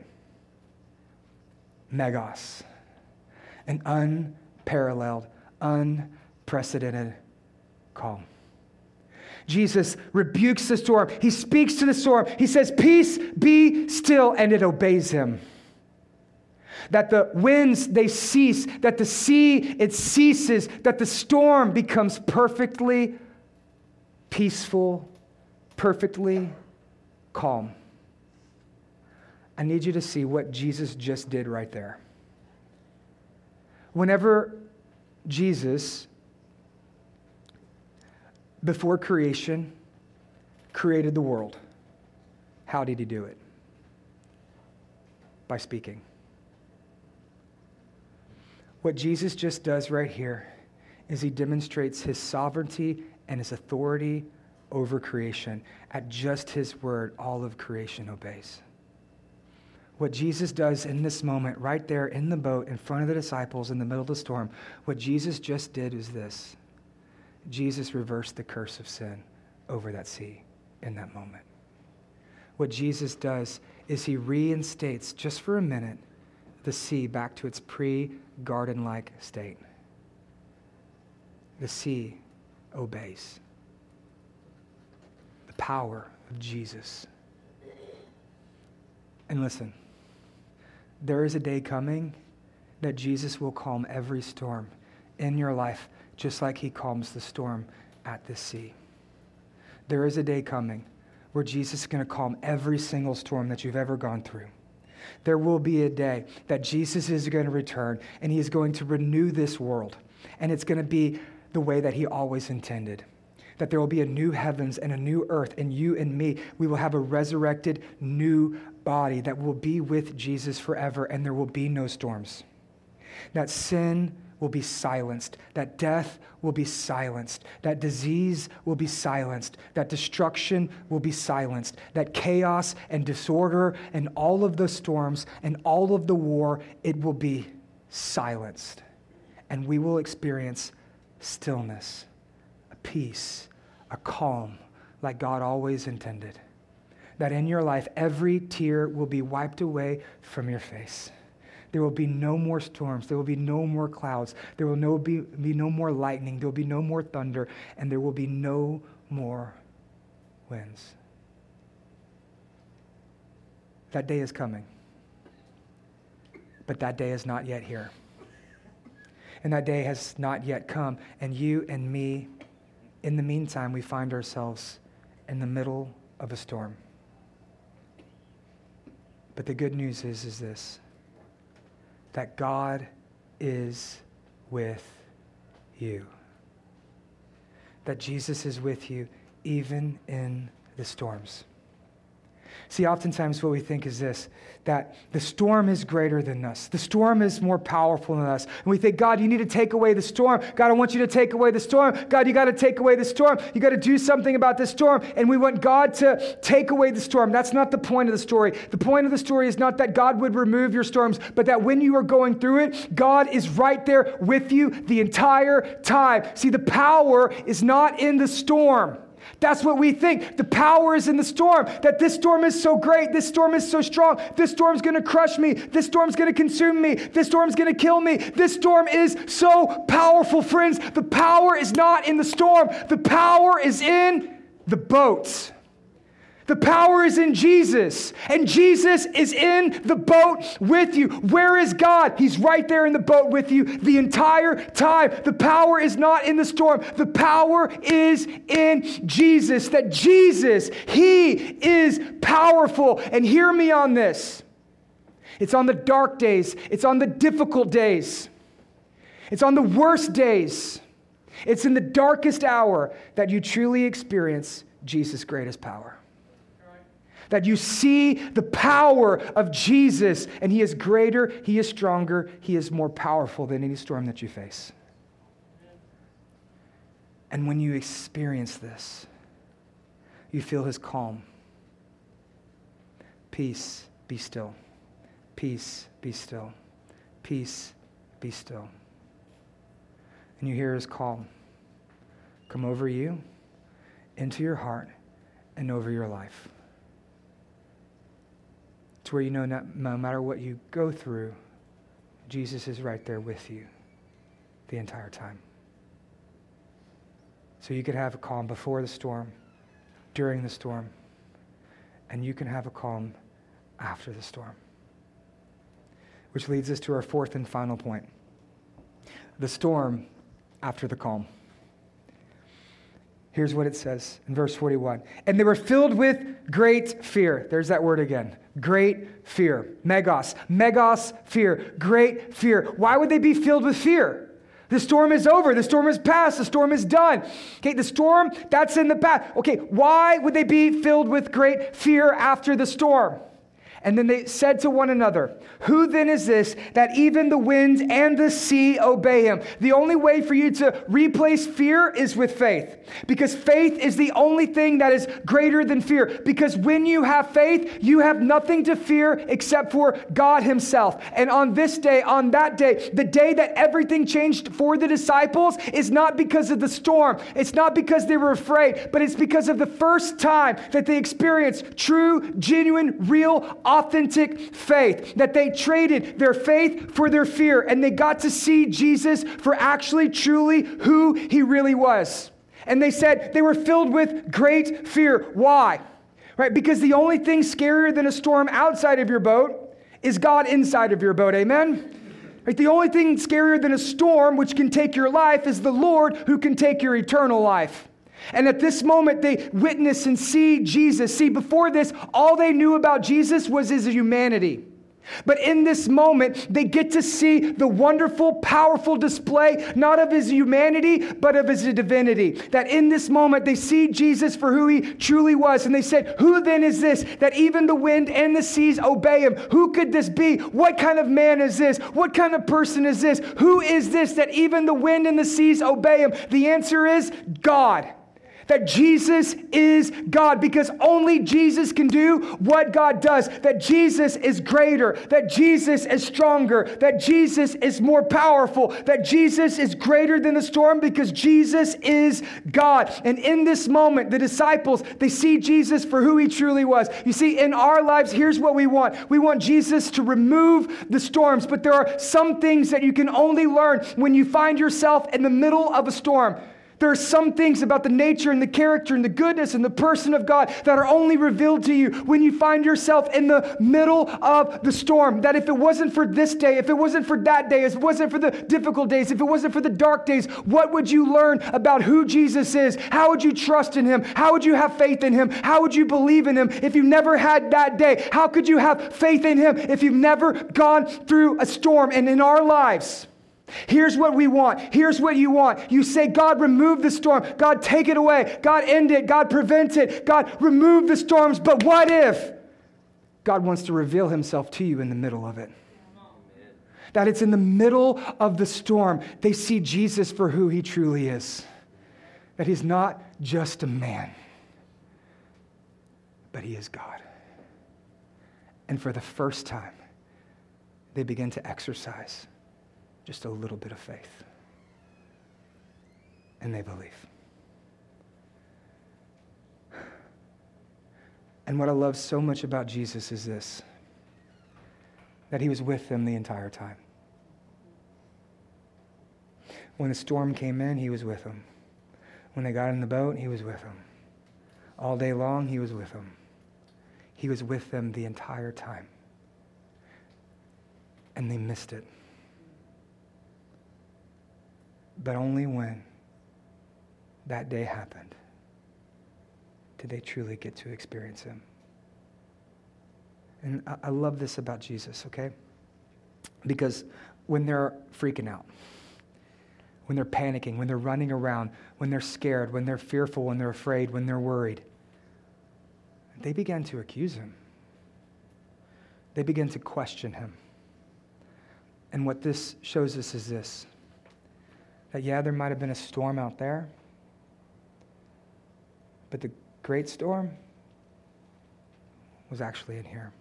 Megas. An unparalleled, unparalleled unprecedented calm. Jesus rebukes the storm. He speaks to the storm. He says, Peace, be still, and it obeys him. That the winds, they cease, that the sea, it ceases, that the storm becomes perfectly peaceful, perfectly calm. I need you to see what Jesus just did right there. Whenever Jesus before creation, created the world. How did he do it? By speaking. What Jesus just does right here is he demonstrates his sovereignty and his authority over creation. At just his word, all of creation obeys. What Jesus does in this moment, right there in the boat in front of the disciples in the middle of the storm, what Jesus just did is this Jesus reversed the curse of sin over that sea in that moment. What Jesus does is he reinstates, just for a minute, the sea back to its pre garden like state. The sea obeys. The power of Jesus. And listen, there is a day coming that Jesus will calm every storm in your life just like he calms the storm at the sea. There is a day coming where Jesus is going to calm every single storm that you've ever gone through. There will be a day that Jesus is going to return and he is going to renew this world. And it's going to be the way that he always intended. That there will be a new heavens and a new earth, and you and me, we will have a resurrected new body that will be with Jesus forever, and there will be no storms. That sin will be silenced, that death will be silenced, that disease will be silenced, that destruction will be silenced, that chaos and disorder and all of the storms and all of the war, it will be silenced. And we will experience stillness, a peace, a calm, like God always intended. That in your life, every tear will be wiped away from your face. There will be no more storms. There will be no more clouds. There will no be, be no more lightning. There will be no more thunder. And there will be no more winds. That day is coming. But that day is not yet here. And that day has not yet come. And you and me, in the meantime, we find ourselves in the middle of a storm. But the good news is, is this that God is with you. That Jesus is with you even in the storms. See, oftentimes what we think is this that the storm is greater than us. The storm is more powerful than us. And we think, God, you need to take away the storm. God, I want you to take away the storm. God, you got to take away the storm. You got to do something about the storm. And we want God to take away the storm. That's not the point of the story. The point of the story is not that God would remove your storms, but that when you are going through it, God is right there with you the entire time. See, the power is not in the storm. That's what we think. The power is in the storm, that this storm is so great, this storm is so strong, this storm's gonna crush me, this storm's gonna consume me, this storm's gonna kill me. This storm is so powerful, friends. The power is not in the storm, the power is in the boat. The power is in Jesus, and Jesus is in the boat with you. Where is God? He's right there in the boat with you the entire time. The power is not in the storm, the power is in Jesus. That Jesus, He is powerful. And hear me on this it's on the dark days, it's on the difficult days, it's on the worst days, it's in the darkest hour that you truly experience Jesus' greatest power that you see the power of Jesus, and He is greater, He is stronger, He is more powerful than any storm that you face. And when you experience this, you feel His calm. Peace, be still. Peace, be still. Peace, be still. And you hear His calm come over you, into your heart, and over your life. It's where you know not, no matter what you go through, Jesus is right there with you the entire time. So you could have a calm before the storm, during the storm, and you can have a calm after the storm. Which leads us to our fourth and final point the storm after the calm. Here's what it says in verse 41 And they were filled with great fear. There's that word again. Great fear. Megos. Megos fear. Great fear. Why would they be filled with fear? The storm is over. The storm is past. The storm is done. Okay, the storm, that's in the past. Okay, why would they be filled with great fear after the storm? And then they said to one another, Who then is this that even the winds and the sea obey him? The only way for you to replace fear is with faith. Because faith is the only thing that is greater than fear. Because when you have faith, you have nothing to fear except for God Himself. And on this day, on that day, the day that everything changed for the disciples is not because of the storm, it's not because they were afraid, but it's because of the first time that they experienced true, genuine, real, authentic faith, that they traded their faith for their fear and they got to see Jesus for actually, truly who he really was. And they said they were filled with great fear. Why? Right? Because the only thing scarier than a storm outside of your boat is God inside of your boat. Amen? Right? The only thing scarier than a storm, which can take your life, is the Lord who can take your eternal life. And at this moment, they witness and see Jesus. See, before this, all they knew about Jesus was his humanity. But in this moment, they get to see the wonderful, powerful display, not of his humanity, but of his divinity. That in this moment, they see Jesus for who he truly was. And they said, Who then is this that even the wind and the seas obey him? Who could this be? What kind of man is this? What kind of person is this? Who is this that even the wind and the seas obey him? The answer is God that Jesus is God because only Jesus can do what God does, that Jesus is greater, that Jesus is stronger, that Jesus is more powerful, that Jesus is greater than the storm because Jesus is God. And in this moment, the disciples, they see Jesus for who he truly was. You see, in our lives, here's what we want we want Jesus to remove the storms, but there are some things that you can only learn when you find yourself in the middle of a storm. There are some things about the nature and the character and the goodness and the person of God that are only revealed to you when you find yourself in the middle of the storm. That if it wasn't for this day, if it wasn't for that day, if it wasn't for the difficult days, if it wasn't for the dark days, what would you learn about who Jesus is? How would you trust in him? How would you have faith in him? How would you believe in him if you never had that day? How could you have faith in him if you've never gone through a storm? And in our lives, Here's what we want. Here's what you want. You say, God, remove the storm. God, take it away. God, end it. God, prevent it. God, remove the storms. But what if God wants to reveal himself to you in the middle of it? That it's in the middle of the storm, they see Jesus for who he truly is. That he's not just a man, but he is God. And for the first time, they begin to exercise just a little bit of faith. And they believe. And what I love so much about Jesus is this that he was with them the entire time. When the storm came in, he was with them. When they got in the boat, he was with them. All day long, he was with them. He was with them the entire time. And they missed it. But only when that day happened did they truly get to experience him. And I, I love this about Jesus, okay? Because when they're freaking out, when they're panicking, when they're running around, when they're scared, when they're fearful, when they're afraid, when they're worried, they began to accuse him. They began to question him. And what this shows us is this that, yeah, there might have been a storm out there, but the great storm was actually in here.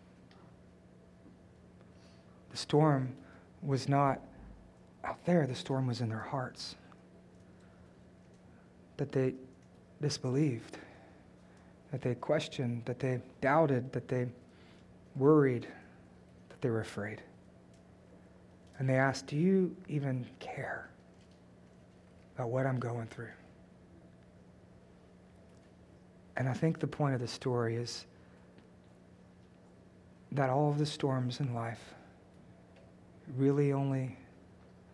The storm was not out there, the storm was in their hearts. That they disbelieved, that they questioned, that they doubted, that they worried, that they were afraid. And they asked, Do you even care about what I'm going through? And I think the point of the story is that all of the storms in life really only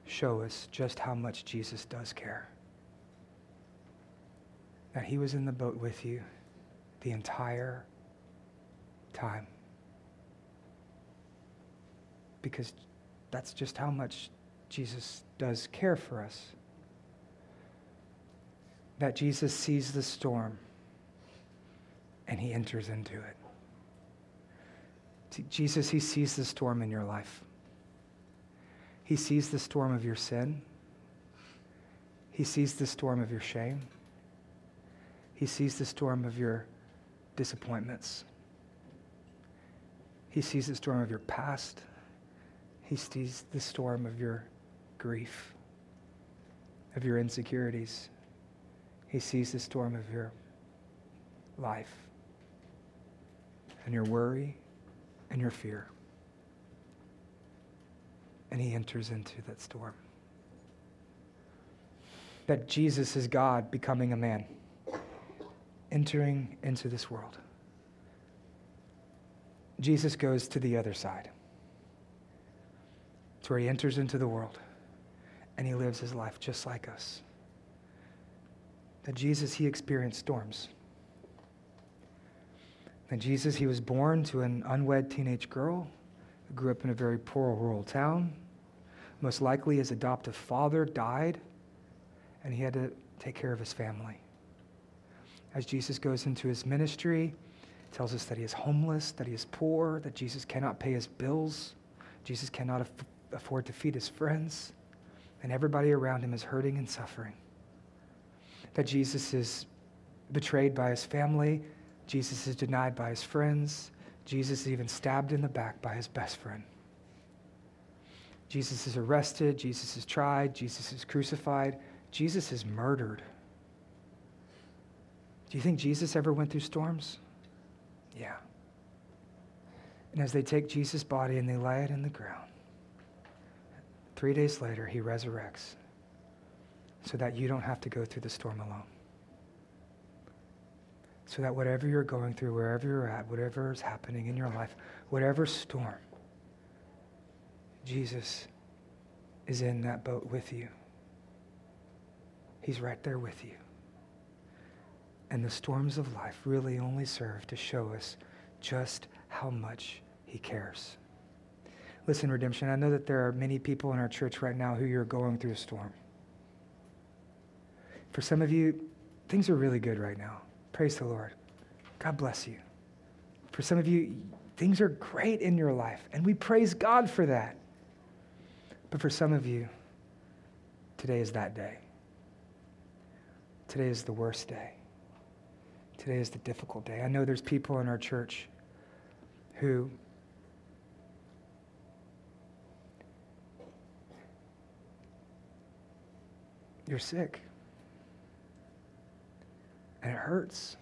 show us just how much Jesus does care. That he was in the boat with you the entire time. Because that's just how much Jesus does care for us. That Jesus sees the storm and he enters into it. See, Jesus, he sees the storm in your life. He sees the storm of your sin. He sees the storm of your shame. He sees the storm of your disappointments. He sees the storm of your past. He sees the storm of your grief, of your insecurities. He sees the storm of your life and your worry and your fear. And he enters into that storm. That Jesus is God becoming a man, entering into this world. Jesus goes to the other side. It's where he enters into the world and he lives his life just like us. That Jesus, he experienced storms. And Jesus, he was born to an unwed teenage girl who grew up in a very poor rural town. Most likely, his adoptive father died, and he had to take care of his family. As Jesus goes into his ministry, tells us that he is homeless, that he is poor, that Jesus cannot pay his bills, Jesus cannot af- afford to feed his friends, and everybody around him is hurting and suffering. That Jesus is betrayed by his family Jesus is denied by his friends. Jesus is even stabbed in the back by his best friend. Jesus is arrested. Jesus is tried. Jesus is crucified. Jesus is murdered. Do you think Jesus ever went through storms? Yeah. And as they take Jesus' body and they lay it in the ground, three days later, he resurrects so that you don't have to go through the storm alone so that whatever you're going through, wherever you're at, whatever is happening in your life, whatever storm, Jesus is in that boat with you. He's right there with you. And the storms of life really only serve to show us just how much He cares. Listen, Redemption, I know that there are many people in our church right now who you're going through a storm. For some of you, things are really good right now. Praise the Lord. God bless you. For some of you, things are great in your life, and we praise God for that. But for some of you, today is that day. Today is the worst day. Today is the difficult day. I know there's people in our church who you're sick and it hurts.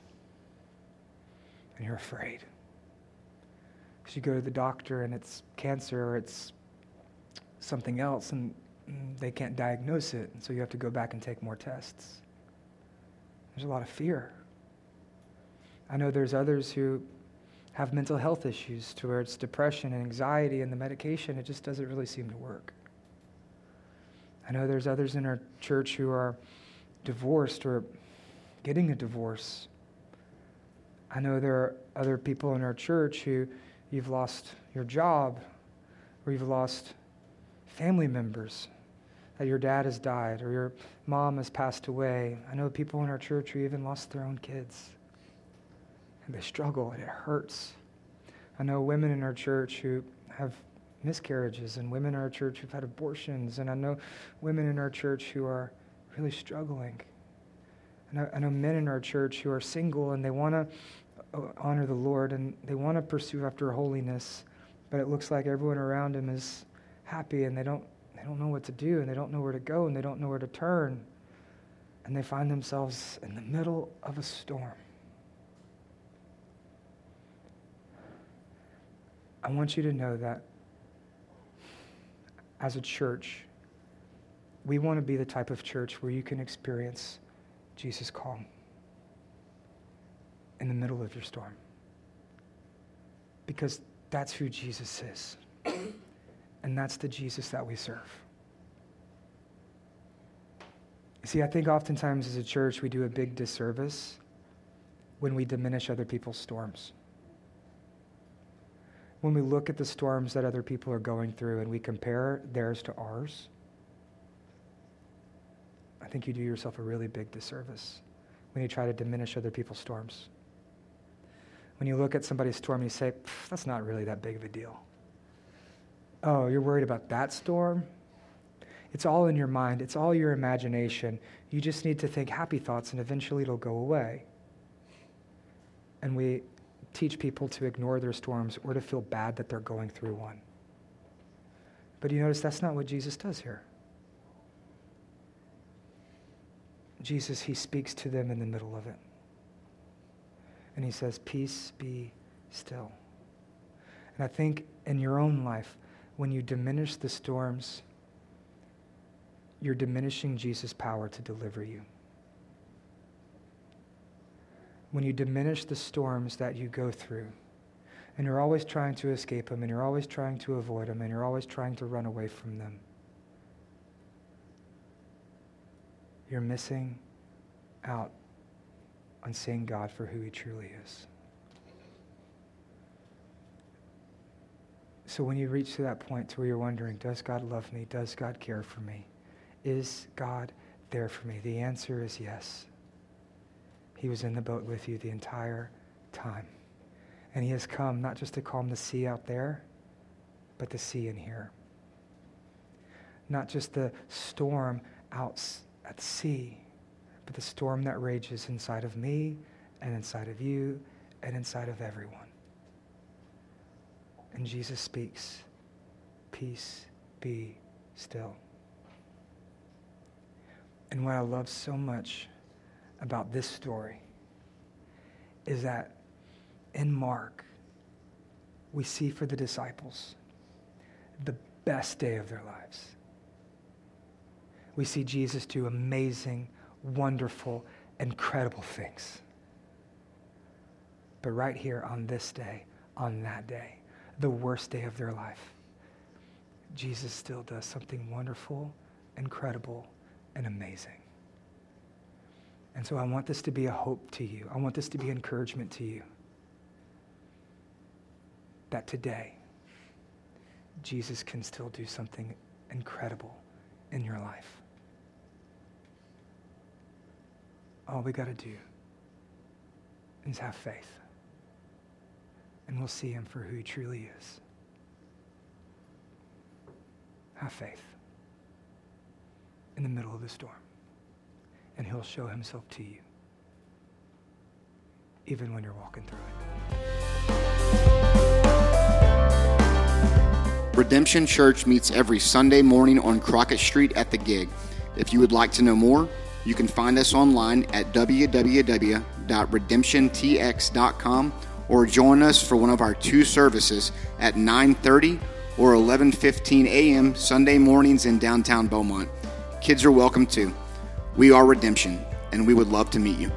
And you're afraid. Because you go to the doctor and it's cancer or it's something else and they can't diagnose it. And so you have to go back and take more tests. There's a lot of fear. I know there's others who have mental health issues to where it's depression and anxiety and the medication, it just doesn't really seem to work. I know there's others in our church who are divorced or getting a divorce. I know there are other people in our church who you've lost your job or you've lost family members, that your dad has died or your mom has passed away. I know people in our church who even lost their own kids. And they struggle and it hurts. I know women in our church who have miscarriages and women in our church who've had abortions. And I know women in our church who are really struggling. I, I know men in our church who are single and they want to uh, honor the Lord and they want to pursue after holiness, but it looks like everyone around them is happy and they don't, they don't know what to do and they don't know where to go and they don't know where to turn. And they find themselves in the middle of a storm. I want you to know that as a church, we want to be the type of church where you can experience Jesus' calm in the middle of your storm. Because that's who Jesus is. and that's the Jesus that we serve. See, I think oftentimes as a church, we do a big disservice when we diminish other people's storms when we look at the storms that other people are going through and we compare theirs to ours, I think you do yourself a really big disservice when you try to diminish other people's storms. When you look at somebody's storm, and you say, that's not really that big of a deal. Oh, you're worried about that storm? It's all in your mind, it's all your imagination. You just need to think happy thoughts, and eventually it'll go away. And we teach people to ignore their storms or to feel bad that they're going through one. But you notice that's not what Jesus does here. Jesus, he speaks to them in the middle of it. And he says, Peace be still. And I think in your own life, when you diminish the storms, you're diminishing Jesus' power to deliver you when you diminish the storms that you go through, and you're always trying to escape them, and you're always trying to avoid them, and you're always trying to run away from them, you're missing out on seeing God for who He truly is. So when you reach to that point to where you're wondering, does God love me? Does God care for me? Is God there for me? The answer is yes. He was in the boat with you the entire time. And he has come not just to calm the sea out there, but the sea in here. Not just the storm out at sea, but the storm that rages inside of me and inside of you and inside of everyone. And Jesus speaks, Peace be still. And what I love so much about this story is that in Mark, we see for the disciples the best day of their lives. We see Jesus do amazing, wonderful, incredible things. But right here on this day, on that day, the worst day of their life, Jesus still does something wonderful, incredible, and amazing. And so I want this to be a hope to you. I want this to be encouragement to you. That today, Jesus can still do something incredible in your life. All we got to do is have faith. And we'll see him for who he truly is. Have faith in the middle of the storm and he'll show himself to you, even when you're walking through it. Redemption Church meets every Sunday morning on Crockett Street at the gig. If you would like to know more, you can find us online at www.redemptiontx.com or join us for one of our two services at 9:30 or 11:15 a.m. Sunday mornings in downtown Beaumont. Kids are welcome too. We are Redemption, and we would love to meet you.